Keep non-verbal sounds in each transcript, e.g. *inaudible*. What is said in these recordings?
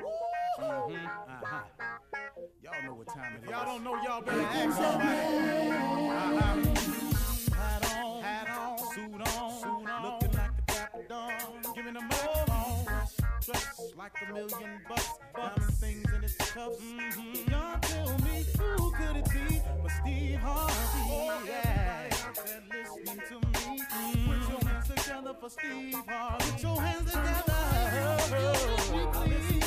Mm-hmm. Uh-huh. Y'all know what time it is. Y'all don't know, y'all better ask somebody. Uh-huh. Hat on, hat on, suit on, suit on. Looking like a dapper dawn. Giving them all dressed like a million bucks. Diamond things in its cuffs. Mm-hmm. Y'all tell me who could it be but Steve Harvey? Oh, yeah. listening to me. Mm-hmm. Put your hands together for Steve Harvey. Put your hands together. Oh, don't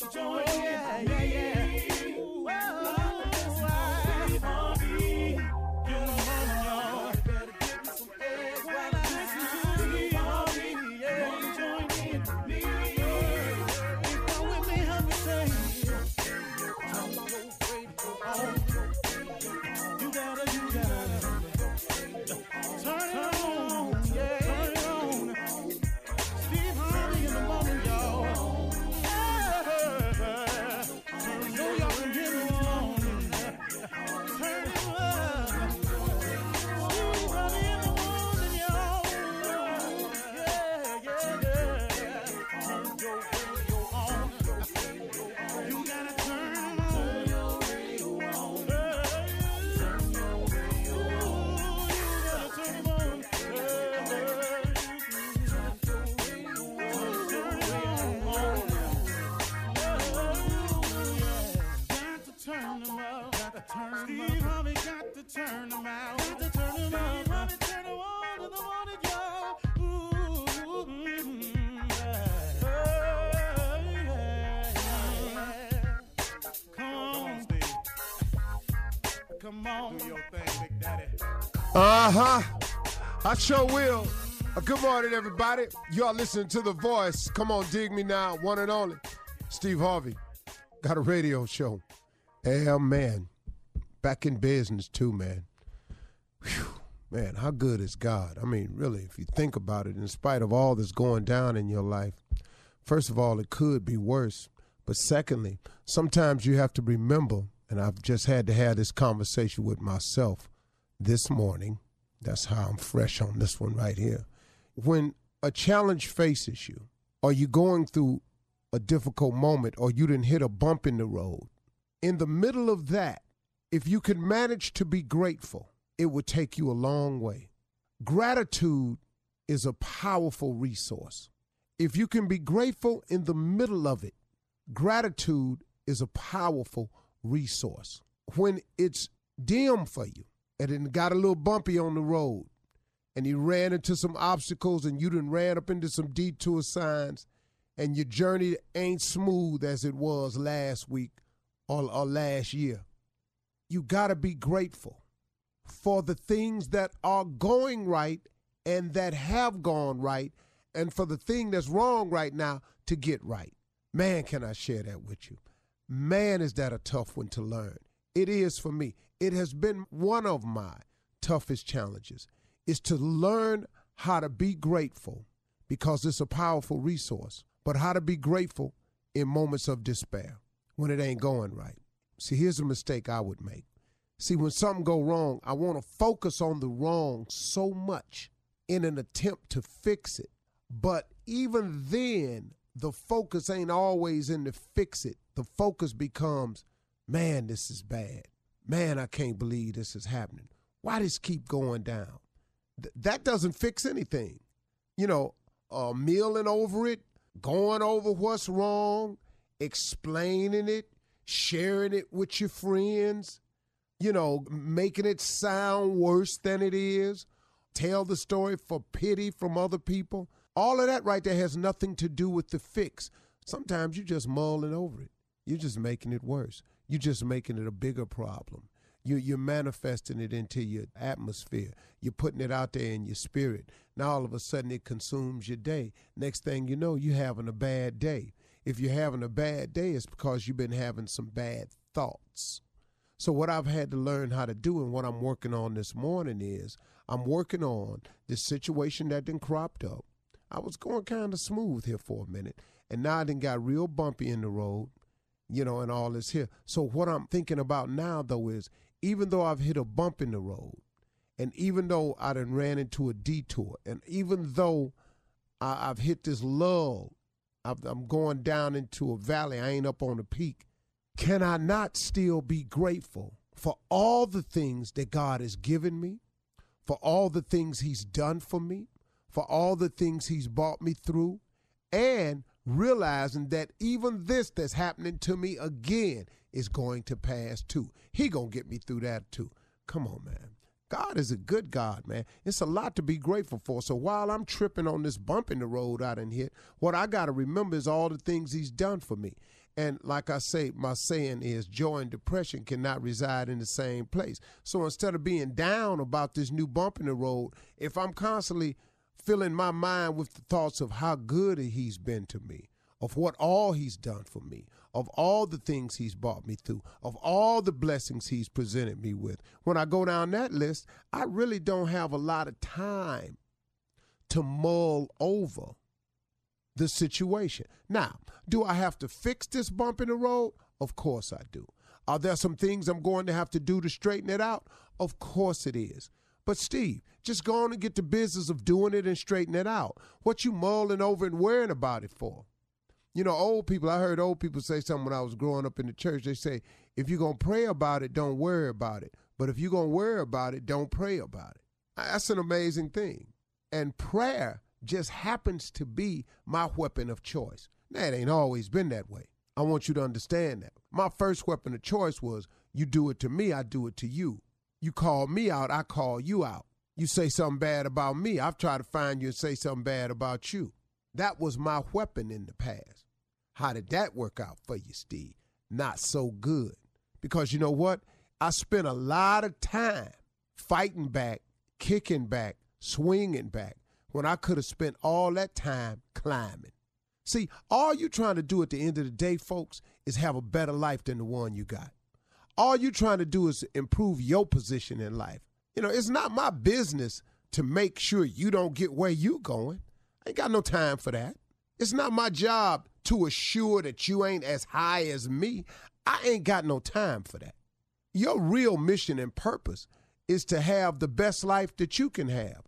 you join in? Yeah, yeah, yeah. Uh huh. I sure will. Uh, good morning, everybody. Y'all listening to The Voice. Come on, dig me now. One and only. Steve Harvey. Got a radio show. Yeah, man. Back in business, too, man. Whew. Man, how good is God? I mean, really, if you think about it, in spite of all that's going down in your life, first of all, it could be worse. But secondly, sometimes you have to remember, and I've just had to have this conversation with myself this morning. That's how I'm fresh on this one right here. When a challenge faces you, or you're going through a difficult moment, or you didn't hit a bump in the road, in the middle of that, if you can manage to be grateful, it would take you a long way. Gratitude is a powerful resource. If you can be grateful in the middle of it, gratitude is a powerful resource. When it's dim for you, and it got a little bumpy on the road and you ran into some obstacles and you done ran up into some detour signs and your journey ain't smooth as it was last week or, or last year. You got to be grateful for the things that are going right and that have gone right and for the thing that's wrong right now to get right. Man, can I share that with you? Man, is that a tough one to learn. It is for me it has been one of my toughest challenges is to learn how to be grateful because it's a powerful resource, but how to be grateful in moments of despair when it ain't going right. See, here's a mistake I would make. See, when something go wrong, I want to focus on the wrong so much in an attempt to fix it. But even then, the focus ain't always in to fix it. The focus becomes, man, this is bad man, I can't believe this is happening. Why does keep going down? Th- that doesn't fix anything. You know, uh, milling over it, going over what's wrong, explaining it, sharing it with your friends, you know, making it sound worse than it is, tell the story for pity from other people. All of that right there has nothing to do with the fix. Sometimes you're just mulling over it. You're just making it worse. You're just making it a bigger problem. You, you're manifesting it into your atmosphere. You're putting it out there in your spirit. Now all of a sudden it consumes your day. Next thing you know, you're having a bad day. If you're having a bad day, it's because you've been having some bad thoughts. So what I've had to learn how to do and what I'm working on this morning is I'm working on this situation that then cropped up. I was going kind of smooth here for a minute, and now I done got real bumpy in the road you know, and all this here. So what I'm thinking about now though is even though I've hit a bump in the road And even though I done ran into a detour, and even though I, have hit this lull, i I'm going down into a valley, I ain't up on the peak, can I not still be grateful for all the things that God has given me, for all the things He's done for me, for all the things He's brought me through, and realizing that even this that's happening to me again is going to pass too. He gonna get me through that too. Come on, man. God is a good God, man. It's a lot to be grateful for. So while I'm tripping on this bump in the road out in here, what I got to remember is all the things He's done for me. And like I say, my saying is joy and depression cannot reside in the same place. So instead of being down about this new bump in the road, if I'm constantly filling my mind with the thoughts of how good he's been to me, of what all he's done for me, of all the things he's brought me through, of all the blessings he's presented me with. When I go down that list, I really don't have a lot of time to mull over the situation. Now, do I have to fix this bump in the road? Of course I do. Are there some things I'm going to have to do to straighten it out? Of course it is. But Steve, just go on and get the business of doing it and straighten it out. What you mulling over and worrying about it for? You know, old people, I heard old people say something when I was growing up in the church. They say, if you're going to pray about it, don't worry about it. But if you're going to worry about it, don't pray about it. That's an amazing thing. And prayer just happens to be my weapon of choice. Now, it ain't always been that way. I want you to understand that. My first weapon of choice was you do it to me, I do it to you. You call me out, I call you out. You say something bad about me, I've tried to find you and say something bad about you. That was my weapon in the past. How did that work out for you, Steve? Not so good. Because you know what? I spent a lot of time fighting back, kicking back, swinging back, when I could have spent all that time climbing. See, all you're trying to do at the end of the day, folks, is have a better life than the one you got. All you're trying to do is improve your position in life. You know, it's not my business to make sure you don't get where you going. I ain't got no time for that. It's not my job to assure that you ain't as high as me. I ain't got no time for that. Your real mission and purpose is to have the best life that you can have,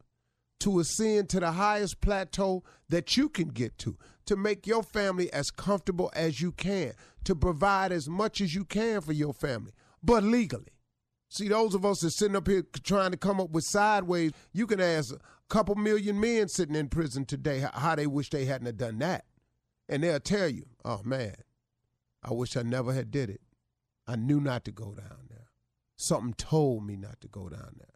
to ascend to the highest plateau that you can get to, to make your family as comfortable as you can, to provide as much as you can for your family but legally. See, those of us that sitting up here trying to come up with sideways, you can ask a couple million men sitting in prison today how they wish they hadn't done that. And they'll tell you, oh man, I wish I never had did it. I knew not to go down there. Something told me not to go down there.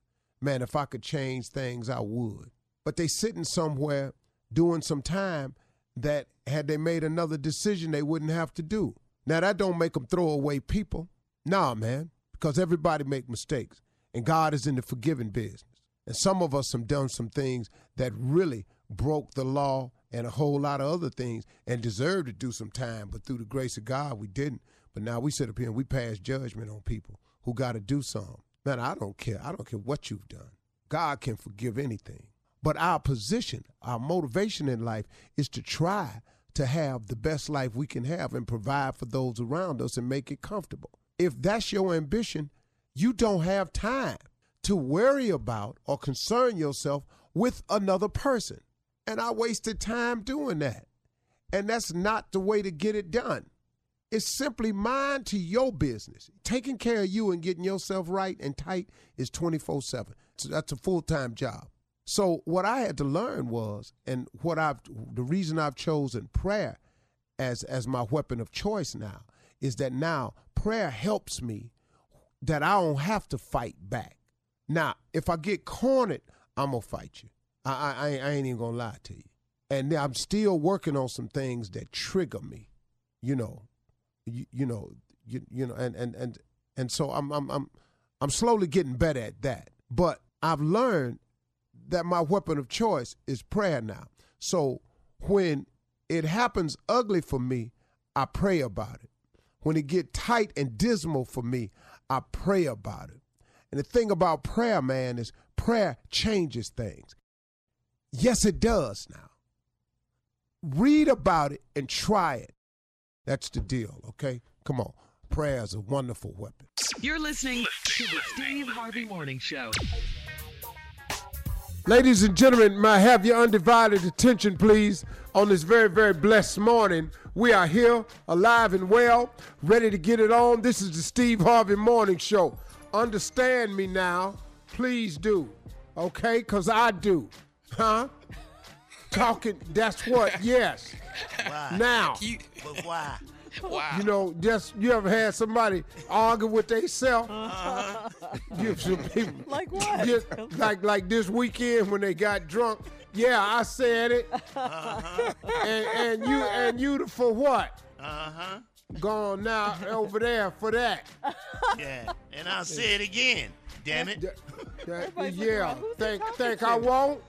Man, if I could change things, I would. But they sitting somewhere doing some time that had they made another decision, they wouldn't have to do. Now that don't make them throw away people. Nah, man, because everybody make mistakes, and God is in the forgiving business. And some of us have done some things that really broke the law and a whole lot of other things and deserved to do some time, but through the grace of God, we didn't. But now we sit up here and we pass judgment on people who got to do something. Man, I don't care. I don't care what you've done. God can forgive anything. But our position, our motivation in life is to try to have the best life we can have and provide for those around us and make it comfortable if that's your ambition, you don't have time to worry about or concern yourself with another person. And I wasted time doing that. And that's not the way to get it done. It's simply mind to your business. Taking care of you and getting yourself right and tight is 24 7. So that's a full time job. So what I had to learn was, and what I've the reason I've chosen prayer as as my weapon of choice now is that now prayer helps me that I don't have to fight back. Now, if I get cornered, I'm gonna fight you. I, I, I ain't even gonna lie to you. And I'm still working on some things that trigger me. You know, you, you know, you, you know, and and and and so I'm I'm I'm I'm slowly getting better at that. But I've learned that my weapon of choice is prayer now. So when it happens ugly for me, I pray about it. When it get tight and dismal for me, I pray about it. And the thing about prayer, man, is prayer changes things. Yes, it does now. Read about it and try it. That's the deal, okay? Come on. Prayer is a wonderful weapon. You're listening to the Steve Harvey Morning Show. Ladies and gentlemen, may I have your undivided attention, please, on this very, very blessed morning. We are here, alive and well, ready to get it on. This is the Steve Harvey Morning Show. Understand me now, please do, okay? Because I do. Huh? Talking, that's what, yes. Why? Now, But why? Wow. you know, just you ever had somebody argue with themselves? Give some people Like what? just like like this weekend when they got drunk. Yeah, I said it. Uh-huh. And, and you and you for what? Uh huh. Gone now over there for that. Yeah. And I'll say it again. Damn it. That- that- Everybody's yeah, around, who's he think think? I won't.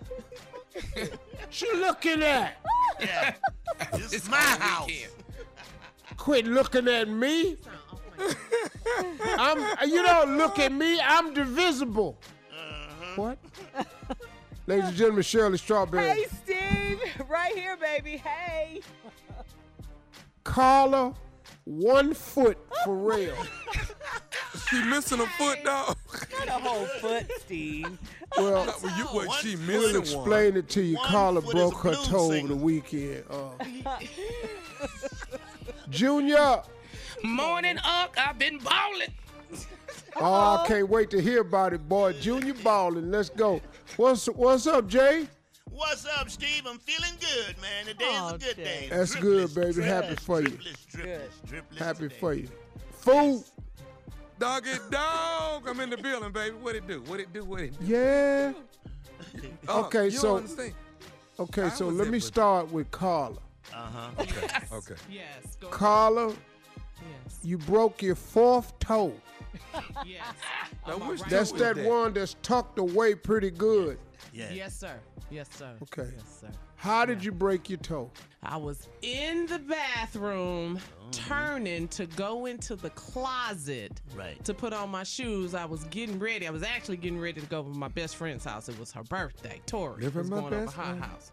*laughs* she looking at? Yeah. *laughs* This is It's my house. weekend. Quit looking at me. *laughs* I'm. You don't look at me. I'm divisible. Uh-huh. What? *laughs* Ladies and gentlemen, Shirley Strawberry. Hey, Steve. Right here, baby. Hey. Carla, one foot for real. *laughs* She missing a foot, dog. Not a whole foot, Steve. Well, Well, you, what, One she foot. we'll missing one. explain it to you. One Carla broke her toe over the weekend. Uh, Junior, Morning, Unc. I've been balling. oh, I can't wait to hear about it, boy. Junior balling. Let's go. What's what's up, Jay? What's up, Steve? I'm feeling good, man. Today is Oh, a good Jay. day. That's Triplets, good, baby. triplets, Happy for you. triplets, triplets, triplets Happy today. for you. Food, Dog it dog. I'm in the building, baby. What it do? What it do? What it do? yeah. Unc, *laughs* uh, Okay, you so- don't understand. Okay, I so let me start with Carla. Uh-huh. Okay. Yes. Go Carla, Yes. you broke your fourth toe. *laughs* Yes. Now, which right That's toe foot. is that that? one that's tucked away pretty good. Yeah. Yes, sir. Yes, sir. Okay. Yes, sir. How did you break your toe? I was in the bathroom turning to go into the closet Right. to put on my shoes. I was getting ready. I was actually getting ready to go to my best friend's house. It was her birthday. Tori Living was my going over best her life. house.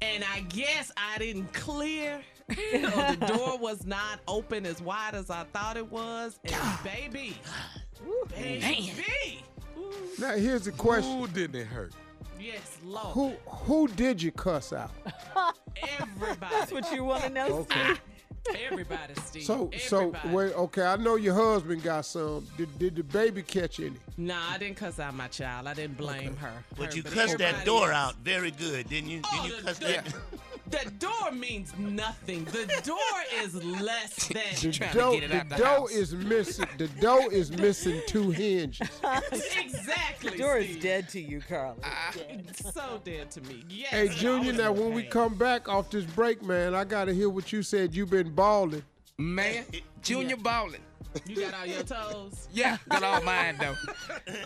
And I guess I didn't clear. or the door was not open as wide as I thought it was. And baby, baby, Ooh, Now here's the question. Who didn't it hurt? yes, Lord. Who who did you cuss out? Everybody. That's what you want to know, Okay. Steve. Everybody, Steve. So so wait, okay, I know your husband got some. Did did the baby catch any? Nah, I didn't cuss out my child. I didn't blame her. But Her, you cussed that door else. out very good, didn't you? Oh, Didn't you the cuss door- that? The door means nothing. The door is less *laughs* The than. Trying to dough, get it the out the dough house. is missing. The dough is missing two hinges. *laughs* exactly. The Door is dead to you, Carla. Ah, so dead to me. Yes. Hey Junior, now when we come back off this break, man, I gotta hear what you said. You've been balling. Man, *laughs* Junior balling. You got all your toes. *laughs* Yeah, got all mine though. *laughs*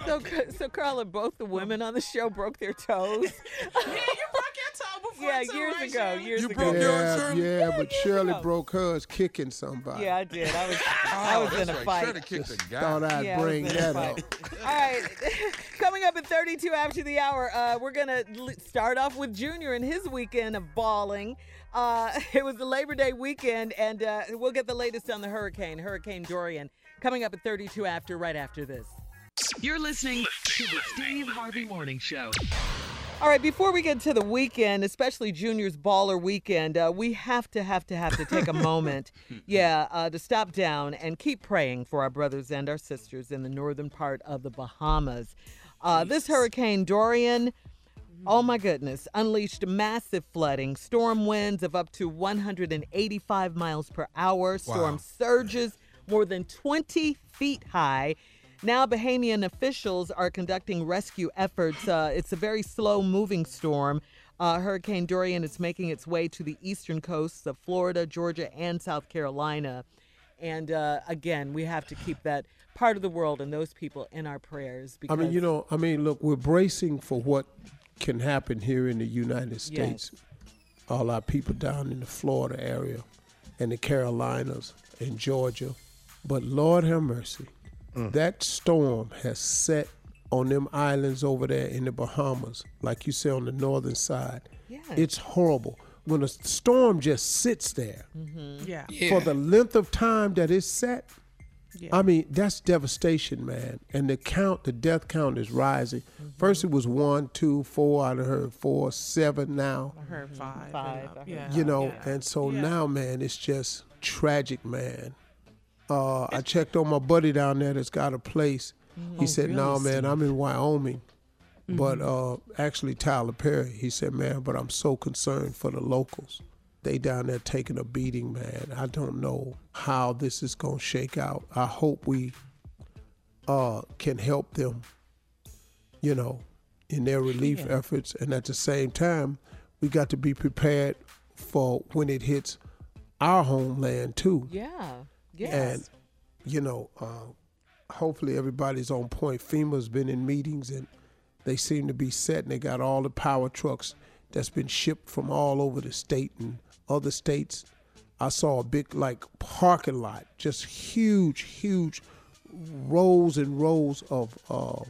So, so Carla, both the women on the show broke their toes. *laughs* Yeah, you broke your toe before yeah, too, years right, ago. Shirley? Years You ago. broke yours, Yeah, Shirley? yeah, but Shirley ago. broke hers kicking somebody. Yeah, I did. I was, I was Oh, in a right. fight. Shirley kicked a guy. Thought I'd Yeah, bring that fight. up. All right, coming up at 32 after the hour, uh, we're gonna l- start off with Junior and his weekend of balling. Uh, it was the Labor Day weekend, and uh, we'll get the latest on the hurricane, Hurricane Dorian, coming up at 32 after, right after this. You're listening to the Steve Harvey Morning Show. All right, before we get to the weekend, especially Junior's baller weekend, uh, we have to have to have to take a moment, *laughs* yeah, uh, to stop down and keep praying for our brothers and our sisters in the northern part of the Bahamas. Uh, this Hurricane Dorian, oh my goodness, unleashed massive flooding, storm winds of up to 185 miles per hour, storm surges more than 20 feet high. Now, Bahamian officials are conducting rescue efforts. Uh, it's a very slow moving storm. Uh, Hurricane Dorian is making its way to the eastern coasts of Florida, Georgia, and South Carolina. And uh, again, we have to keep that part of the world and those people in our prayers. I mean, you know, I mean, look, we're bracing for what can happen here in the United States. All our people down in the Florida area and the Carolinas and Georgia. But Lord have mercy, mm. that storm has set on them islands over there in the Bahamas, like you say on the northern side. Yeah. It's horrible. When a storm just sits there mm-hmm. Yeah. for the length of time that it's set, Yeah. I mean, that's devastation, man. And the count, the death count is rising. Mm-hmm. First, it was one, two, four. I done heard four, seven now. I heard five. Five, and I heard Yeah. You know, yeah. and so Yeah. now, man, it's just tragic, man. Uh, I checked on my buddy down there that's got a place. He said, "No, man, I'm in Wyoming." But uh, actually, Tyler Perry, he said, "Man, but I'm so concerned for the locals. They down there taking a beating, man. I don't know how this is gonna shake out. I hope we uh, can help them, you know, in their relief efforts. And at the same time, we got to be prepared for when it hits our homeland too. Yeah. Yes. And you know, uh, hopefully everybody's on point. FEMA's been in meetings and they seem to be set, and they got all the power trucks that's been shipped from all over the state and other states. I saw a big like parking lot, just huge, huge rows and rows of uh,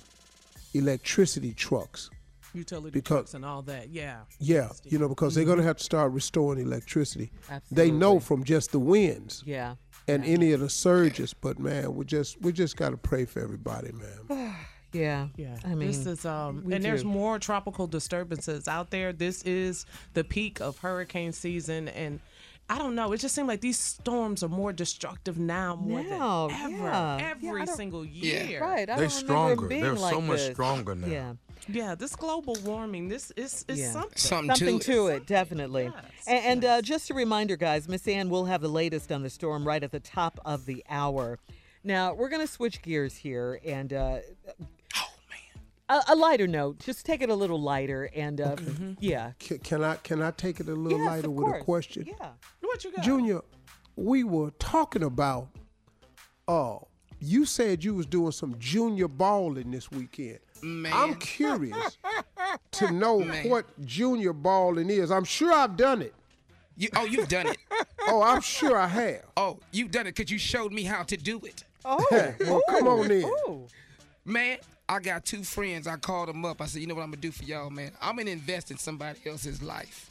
electricity trucks. Utility because- trucks and all that. Yeah. Yeah, you know, because they're Mm-hmm. going to have to start restoring electricity. Absolutely. They know from just the winds yeah. And any of the surges. But man, we just we just got to pray for everybody, man. *sighs* Yeah. Yeah, I mean, this is um, we and there's more tropical disturbances out there. This is the peak of hurricane season, and I don't know. It just seems like these storms are more destructive now more Now, than ever, yeah. Yeah, every I don't- single Yeah. year. Right. I They're don't stronger. being They're like so much this. stronger now. Yeah. Yeah, this global warming, this is is Yeah. something. Something, Something to, to it, definitely. Yes, And, and uh, just a reminder, guys, Miss Ann will have the latest on the storm right at the top of the hour. Now we're going to switch gears here, and uh, a, a lighter note. Just take it a little lighter, and uh, yeah, Can, can I can I take it a little yes, lighter with a question? Yeah. What you got? Junior, we were talking about. Uh, you said you was doing some junior balling this weekend. Man. I'm curious to know what junior balling is. I'm sure I've done it. You, oh, you've done it. *laughs* Oh, I'm sure I have. Oh, you've done it because you showed me how to do it. Oh, *laughs* well, come on in. Ooh. Man, I got two friends. I called them up. I said, you know what I'm going to do for y'all, man? I'm going to invest in somebody else's life.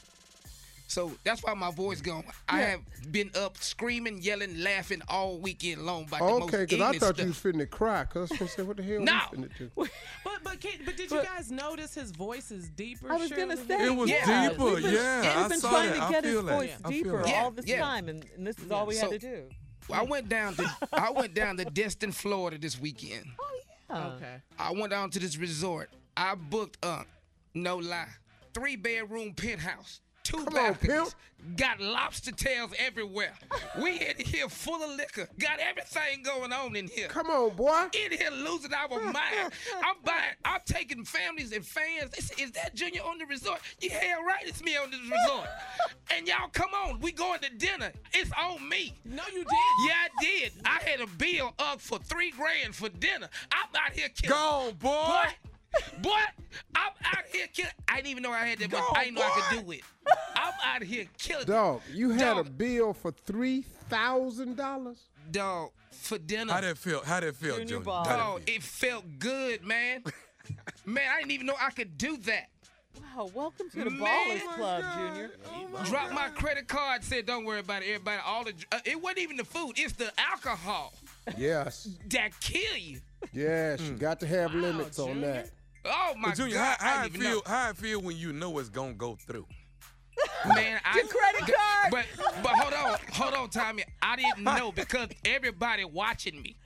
So that's why my voice going. I have been up screaming, yelling, laughing all weekend long about the most Okay, because I thought stuff. you was finna cry. Because I was gonna say, what the hell No. we finna do? *laughs* But but can, but did you guys notice his voice is deeper? I was Shirley? gonna say It was yeah. deeper, We've been, yeah, We've been saw trying that. to get his that. voice I feel deeper. Yeah, all this yeah. time, and, and this is all we had to do. I went down to I went down to Destin, Florida this weekend. Oh. Okay. I went down to this resort. I booked up, no lie, three bedroom penthouse, two Come on, got lobster tails everywhere. we in here full of liquor, got everything going on in here. Come on, boy. in here losing our *laughs* mind. I'm buying, I'm taking families and fans. They say, is that Junior on the resort? You hell right, it's me on the resort. *laughs* and y'all come on, we going to dinner. It's on me. No, you did. Yeah, I did. I had a bill up for three grand for dinner. I'm out here killing. Gone, boy. Boy, boy, I'm out here killing. I didn't even know I had that much. I didn't know I could do it. I'm out here killing. Dog, you had a bill for three thousand dollars. Dog, for dinner. How that feel? How that feel, Junior Junior? ball. How that Dog, feel? it felt good, man. *laughs* man, I didn't even know I could do that. Wow, welcome to the Man. Ballers Club, Junior. Dropped my credit card, said, "Don't worry about it, everybody." All the uh, it wasn't even the food; it's the alcohol Yes, that kill you. yes, you got to have limits on Junior. that. Oh my Junior, God! how, how I it didn't feel? How it feel when you know it's gonna go through? Man, *laughs* I, Your credit card. But but hold on, hold on, Tommy. I didn't know because everybody watching me.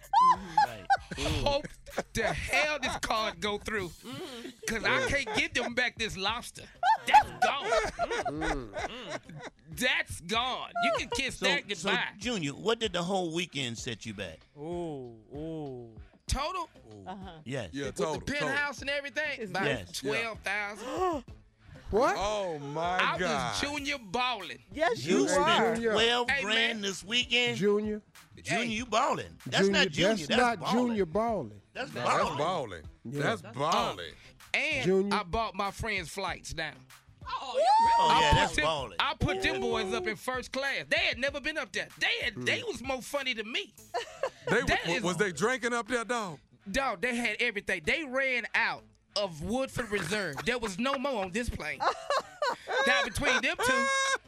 right. *laughs* Hope the hell this card go through, cause I mm. can't get them back this lobster. *laughs* That's gone. Mm. Mm. That's gone. You can kiss So, that so. Junior, what did the whole weekend set you back? Ooh, ooh. Total. Yes. Yeah, With total. the penthouse and everything, about Yes. twelve thousand. *gasps* What? Oh my God. I God. was junior balling. Yes, You you, are. spent 12 Hey, grand man. this weekend? Junior, Junior, Hey. you balling. That's junior, not junior. That's, That's, not balling. junior balling. That's No, balling. that's balling. That's balling. Oh. And Junior. I bought my friends flights down. Oh, Oh, I yeah, put that's them, balling. I put them boys up in first class. They had never been up there. They had, they hmm. was more funny than me. *laughs* They, That wa- is- was they drinking up there, dog? Dog, they had everything. They ran out of Woodford Reserve. There was no more on this plane. *laughs* now between them two, *laughs*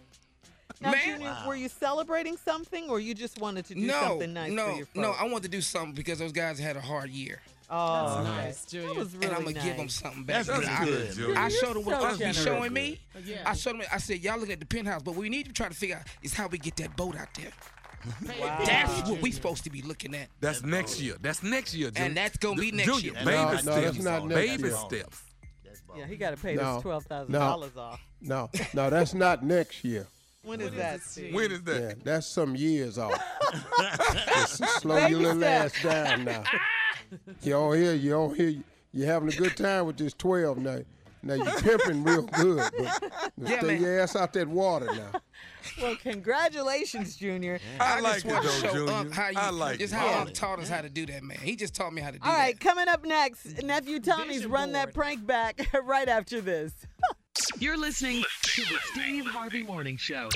Now, Man. Junior, were you celebrating something, or you just wanted to do no, something nice no, for your folks? no. I wanted to do something because those guys had a hard year, Oh, okay. nice, Junior. That was really and I'm gonna nice. give them something back. That's I, good, Junior. I You're showed them what so Unc be showing me. Yeah. I showed them. I said, y'all look at the penthouse, but what we need to try to figure out is how we get that boat out there. Wow. *laughs* That's what we supposed to be looking at. That's next year. That's next year, Junior. And that's gonna be next Junior, year. Baby No, no, steps. that's not next baby year. steps. Yeah, he got to pay No, this twelve thousand no. dollars off. No, no, that's not next year. When is that? Steve? When is that? Yeah, that's some years off. *laughs* Slow Baby your little ass steps. down now. *laughs* You don't hear, you don't hear, you having a good time with this 12 now. Now you pimping real good, but *laughs* Yeah, stay man. your ass out that water now. Well, congratulations, Junior. I, I like just it want to though, show Junior. Unc how you. I like just it. how Yeah. Unc taught us how to do that, man. He just taught me how to do All right, that. All right, coming up next, nephew Tommy's Vision run that prank back *laughs* right after this. *laughs* You're listening to the Steve Harvey Morning Show.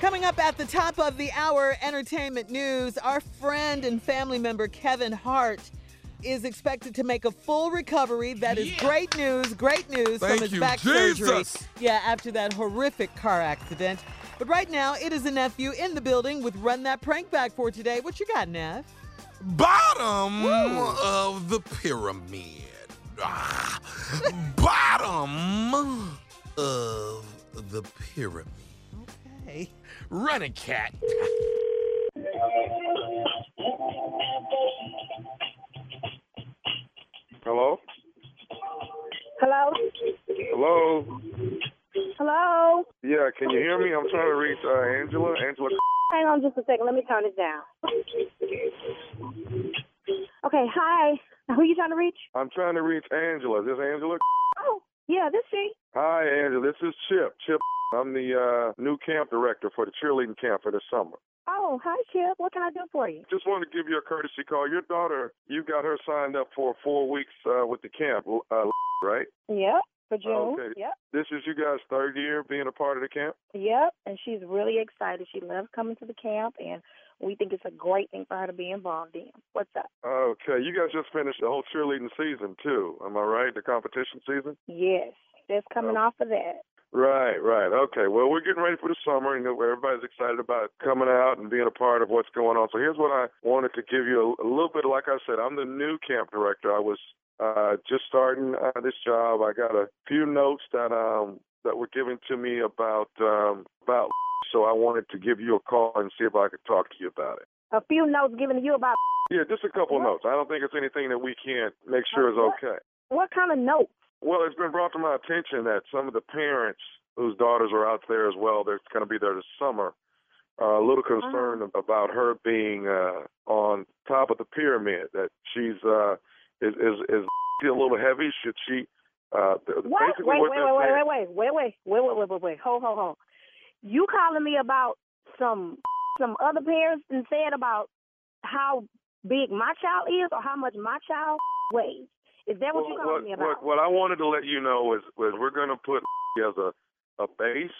Coming up at the top of the hour, entertainment news. Our friend and family member Kevin Hart is expected to make a full recovery. That is Yeah. great news, great news Thank from his you, back surgery. Yeah, after that horrific car accident. But right now, it is a nephew in the building with Run That Prank Back for today. What you got, Neff? Bottom of the pyramid. Ah, bottom of the pyramid. Hey. Running cat. Hello? Hello? Hello? Hello? Yeah, can you hear me? I'm trying to reach uh, Angela. Angela. Hang on just a second. Let me turn it down. Okay, hi. Who are you trying to reach? I'm trying to reach Angela. Is this Angela? Oh, yeah, this she. Hi, Angela. This is Chip. Chip. I'm the uh, new camp director for the cheerleading camp for the summer. Oh, hi, Chip. What can I do for you? Just wanted to give you a courtesy call. Your daughter, you got her signed up for four weeks uh, with the camp, uh, right? Yep, for June. Okay. Yep, This is you guys' third year being a part of the camp? yep. And she's really excited. She loves coming to the camp, and we think it's a great thing for her to be involved in. What's up? Okay. You guys just finished the whole cheerleading season, too. Am I right? The competition season? Yes, just coming off of that. Right, right. Okay. Well, we're getting ready for the summer, and everybody's excited about coming out and being a part of what's going on. So here's what I wanted to give you a, a little bit. Like I said, I'm the new camp director. I was uh, just starting uh, this job. I got a few notes that um that were given to me about um about. *laughs* So I wanted to give you a call and see if I could talk to you about it. A few notes given to you about Yeah, just a couple What? notes. I don't think it's anything that we can't make sure is What? okay. what kind of notes? Well, it's been brought to my attention that some of the parents whose daughters are out there as well, they're going to be there this summer, are a little concerned about her being uh, on top of the pyramid. That she's uh, is is is a little heavy? Should she? Uh, What? Wait, what wait, they're wait, saying- wait, wait, wait, wait, wait, wait, wait, wait, wait. Hold, hold, hold. You calling me about some some other parents and said about how big my child is or how much my child weighs? Is that what Well, you calling me about? What, what I wanted to let you know is, was we're going to put *laughs* as a a base,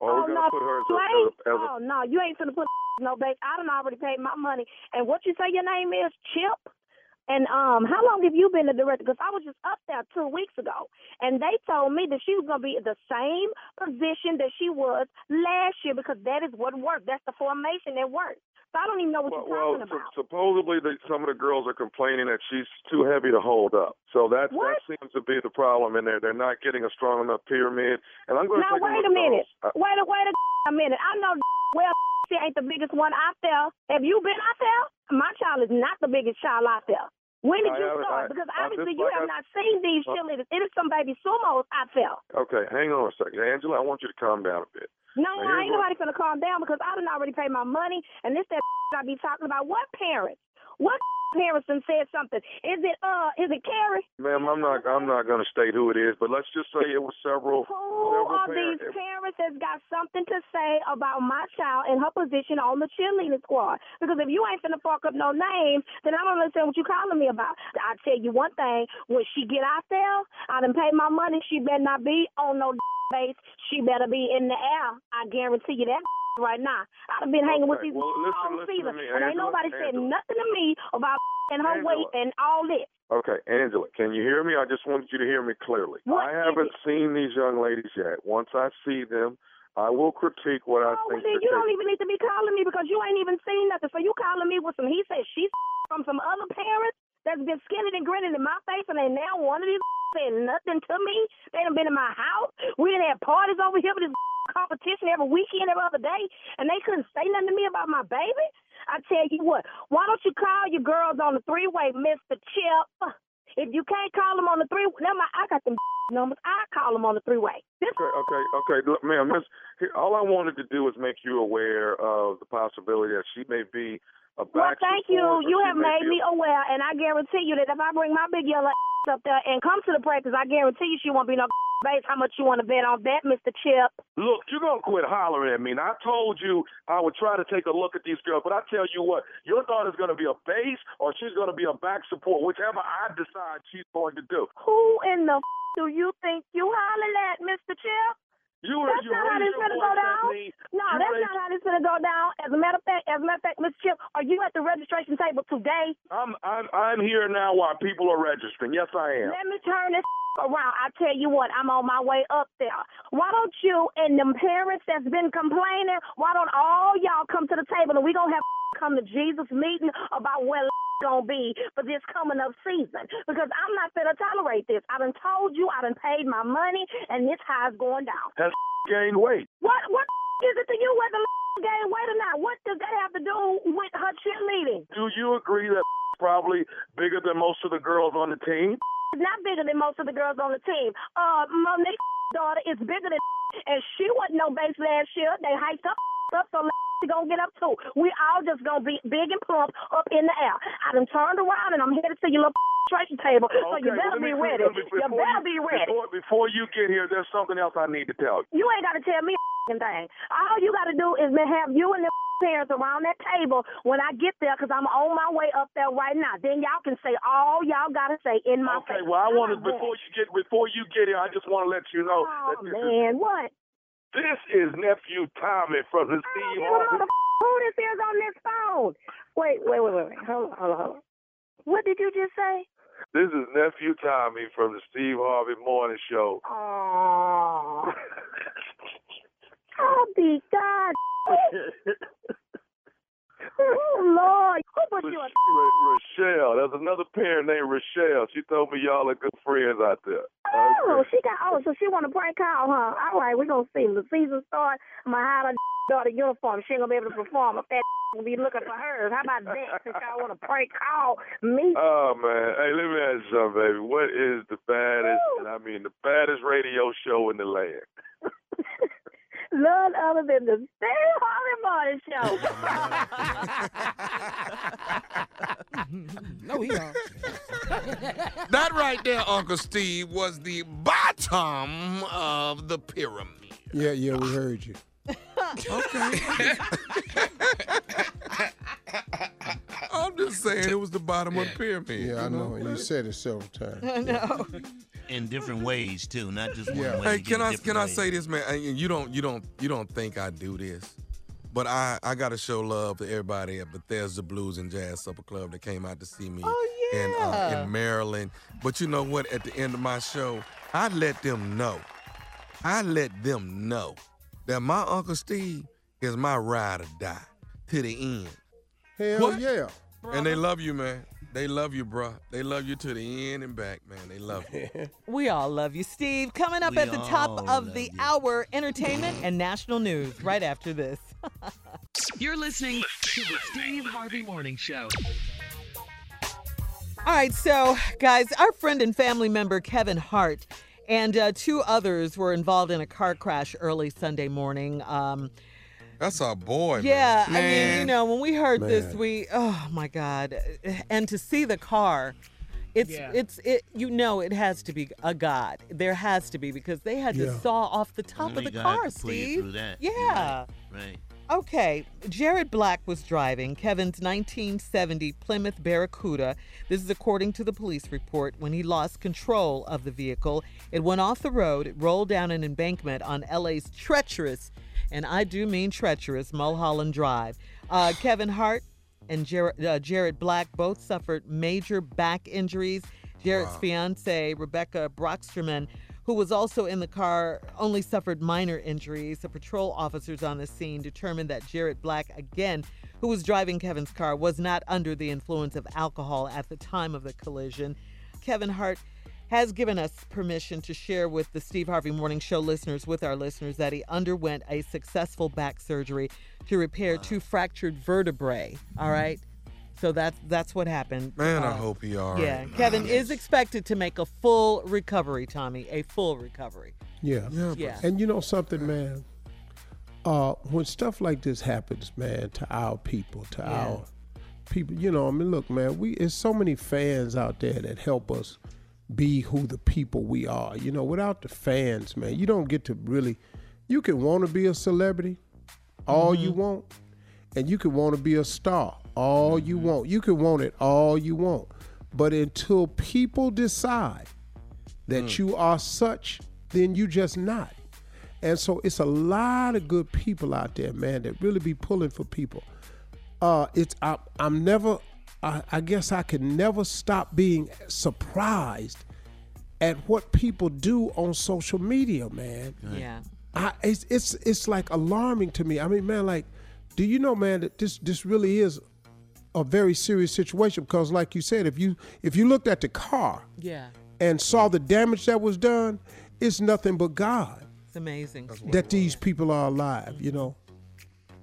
or oh we're going no, to put her as a, as a, as a oh no, you ain't going to put *laughs* no base. I done already paid my money. And what you say your name is, Chip? And um, how long have you been the director? Because I was just up there two weeks ago, and they told me that she was gonna be in the same position that she was last year because that is what worked. That's the formation that worked. So I don't even know what Well, you're well talking about. sup- supposedly the, some of the girls are complaining that she's too heavy to hold up. So that What? that seems to be the problem in there. They're not getting a strong enough pyramid. And I'm going to Now wait a, a minute. Uh, Wait a wait a, a minute. I know *laughs* well she ain't the biggest one out there. Have you been out there? My child is not the biggest child out there. When did I you start? I- because obviously just- you have I- not seen these Uh, cheerleaders. It is some baby sumos out there. okay, hang on a second, Angela. I want you to calm down a bit. No, Now, I ain't nobody finna calm down because I done already paid my money and this that *laughs* I be talking about. What parents? What *laughs* parents done said something? Is it uh is it Carrie? Ma'am, I'm not I'm not going to state who it is, but let's just say it was several Who several are parents. these parents that's got something to say about my child and her position on the cheerleading squad? Because if you ain't finna fuck up no names, then I don't understand what you calling me about. I tell you one thing, when she get out there, I done paid my money, she better not be on no *laughs* base. She better be in the air. I guarantee you that right now. I've been hanging with these well, listen- all season, me, and ain't nobody said nothing to me about *laughs* and her Angela. weight and all this. Okay, Angela, can you hear me? I just wanted you to hear me clearly. What I haven't seen these young ladies yet. Once I see them, I will critique what I Oh, well, think. then you don't even need to be calling me because you ain't even seen nothing. So you calling me with some he said she *laughs* from some other parents that's been skinning and grinning in my face, and they now one of these *laughs* saying nothing to me. They done been in my house. We done had parties over here with this competition every weekend, every other day, and they couldn't say nothing to me about my baby. I tell you what, why don't you call your girls on the three-way, Mister Chip? If you can't call them on the three, never mind, I got them *laughs* numbers. I call them on the three-way. This Okay, okay, okay, look, ma'am. This, here, all I wanted to do is make you aware of the possibility that she may be Well, thank you. You have made me aware, and I guarantee you that if I bring my big yellow ass *laughs* up there and come to the practice, I guarantee you she won't be no *laughs* base. How much you want to bet on that, Mr. Chip? Look, you're gonna quit hollering at me. Now, I told you I would try to take a look at these girls, but I tell you what, your daughter's gonna be a base or she's gonna be a back support, whichever I decide she's going to do. Who in the f- *laughs* do you think you hollering at, Mr. Chip? You That's you not how this gonna go down. No, You that's not how this gonna go down. As a matter of fact, as a matter of fact, Mr. Chip, are you at the registration table today? I'm I'm I'm here now while people are registering. Yes, I am. Let me turn this *laughs* around. I tell you what, I'm on my way up there. Why don't you and them parents that's been complaining, why don't all y'all come to the table and we gonna have come to Jesus meeting about where gonna be for this coming up season? Because I'm not gonna tolerate this. I done told you, I done paid my money, and this how it's going down. Has *laughs* gained weight. What what *laughs* is it to you whether *laughs* gain weight or not? What does that have to do with her cheerleading? Do you agree that probably bigger than most of the girls on the team? It's not bigger than most of the girls on the team. Uh, Monique's daughter is bigger than, and she wasn't no base last year. They hyped up, up so gonna get up too. We all just gonna be big and plump up in the air. I done turned around and I'm headed to see your little *laughs* registration table, so you better be ready. You better be ready. Before, before you get here, there's something else I need to tell you. You ain't gotta tell me a *laughs* thing. All you gotta do is have you and the *laughs* parents around that table when I get there, cause I'm on my way up there right now. Then y'all can say all y'all gotta say in my Okay, face. well, I How want to before you get before you get here, I just want to let you know Oh man, is what? This is nephew Tommy from the I Steve give a Harvey. mother who this is on this phone. Wait, wait, wait, wait, wait. Hold on, hold on, hold on. What did you just say? This is nephew Tommy from the Steve Harvey Morning Show. Oh, I'll be God. *laughs* Oh Lord, who put you in? Rochelle, there's another parent named Rochelle. She told me y'all are good friends out there. Oh, Okay. she got. Oh, so she want to prank call, huh? All right, we gonna see. The season start. I'm gonna hide her daughter uniform. She ain't gonna be able to perform. If that *laughs* gonna be looking for hers. How about that? Since y'all want to prank call me. Oh man, hey, let me ask you something, baby. What is the baddest, and I mean the baddest radio show in the land? *laughs* None other than the Steve Harvey Morning Show. *laughs* No, he are. *laughs* that right there, Uncle Steve, was the bottom of the pyramid. Yeah, yeah, we heard you. Okay. *laughs* I'm just saying it was the bottom of the pyramid. Yeah, I you know. You said it several times. I know. In different ways too, not just one Yeah. way. Hey, you can I different can I ways. say this, man? And you don't you don't you don't think I do this, but I I gotta show love to everybody at Bethesda Blues and Jazz Supper Club that came out to see me Oh, in uh, yeah. in Maryland. But you know what? At the end of my show, I let them know. I let them know that my Uncle Steve is my ride or die to the end. Hell What? yeah. And they love you, man. They love you, bruh. They love you to the end and back, man. They love you. *laughs* We all love you, Steve. Coming up We at the top of the you. hour, entertainment and national news right after this. *laughs* You're listening to the Steve Harvey Morning Show. All right, so guys, our friend and family member Kevin Hart and uh, two others were involved in a car crash early Sunday morning. Um, That's our boy, yeah, man. I mean, you know, when we heard this, we oh my god, and to see the car. It's Yeah. it's it you know it has to be a god. There has to be because they had to Yeah. saw off the top Only of the God car, can Steve. through that. You're Yeah. Right. right. Okay, Jared Black was driving Kevin's 1970 Plymouth Barracuda. This is according to the police report. When he lost control of the vehicle, it went off the road, it rolled down an embankment on LA's treacherous, and I do mean treacherous, Mulholland Drive. Uh, Kevin Hart and Jared, uh, Jared Black both suffered major back injuries. Jared's fiance, Rebecca Broxterman, who was also in the car, only suffered minor injuries. The patrol officers on the scene determined that Jared Black, again, who was driving Kevin's car, was not under the influence of alcohol at the time of the collision. Kevin Hart has given us permission to share with the Steve Harvey Morning Show listeners, with our listeners, that he underwent a successful back surgery to repair two fractured vertebrae. All right. So that's that's what happened. Man, I Uh, hope he all right. Yeah, Kevin is expected to make a full recovery, Tommy, a full recovery. Yeah. Yeah, Yeah. And you know something, man? Uh, when stuff like this happens, man, to our people, to Yeah. our people, you know, I mean, look, man, we it's so many fans out there that help us be who the people we are. You know, without the fans, man, you don't get to really. You can want to be a celebrity, all you mm-hmm. want, and you can want to be a star, all you mm-hmm. want. You can want it all you want, but until people decide that mm. you are such, then you just not. And so it's a lot of good people out there, man, that really be pulling for people. Uh, it's I, I'm never, I, I guess I can never stop being surprised at what people do on social media, man. Yeah. I, it's it's it's like alarming to me. I mean, man, like, do you know, man, that this this really is a very serious situation because, like you said, if you if you looked at the car Yeah. and saw the damage that was done, it's nothing but God It's amazing. that these people are alive, you know.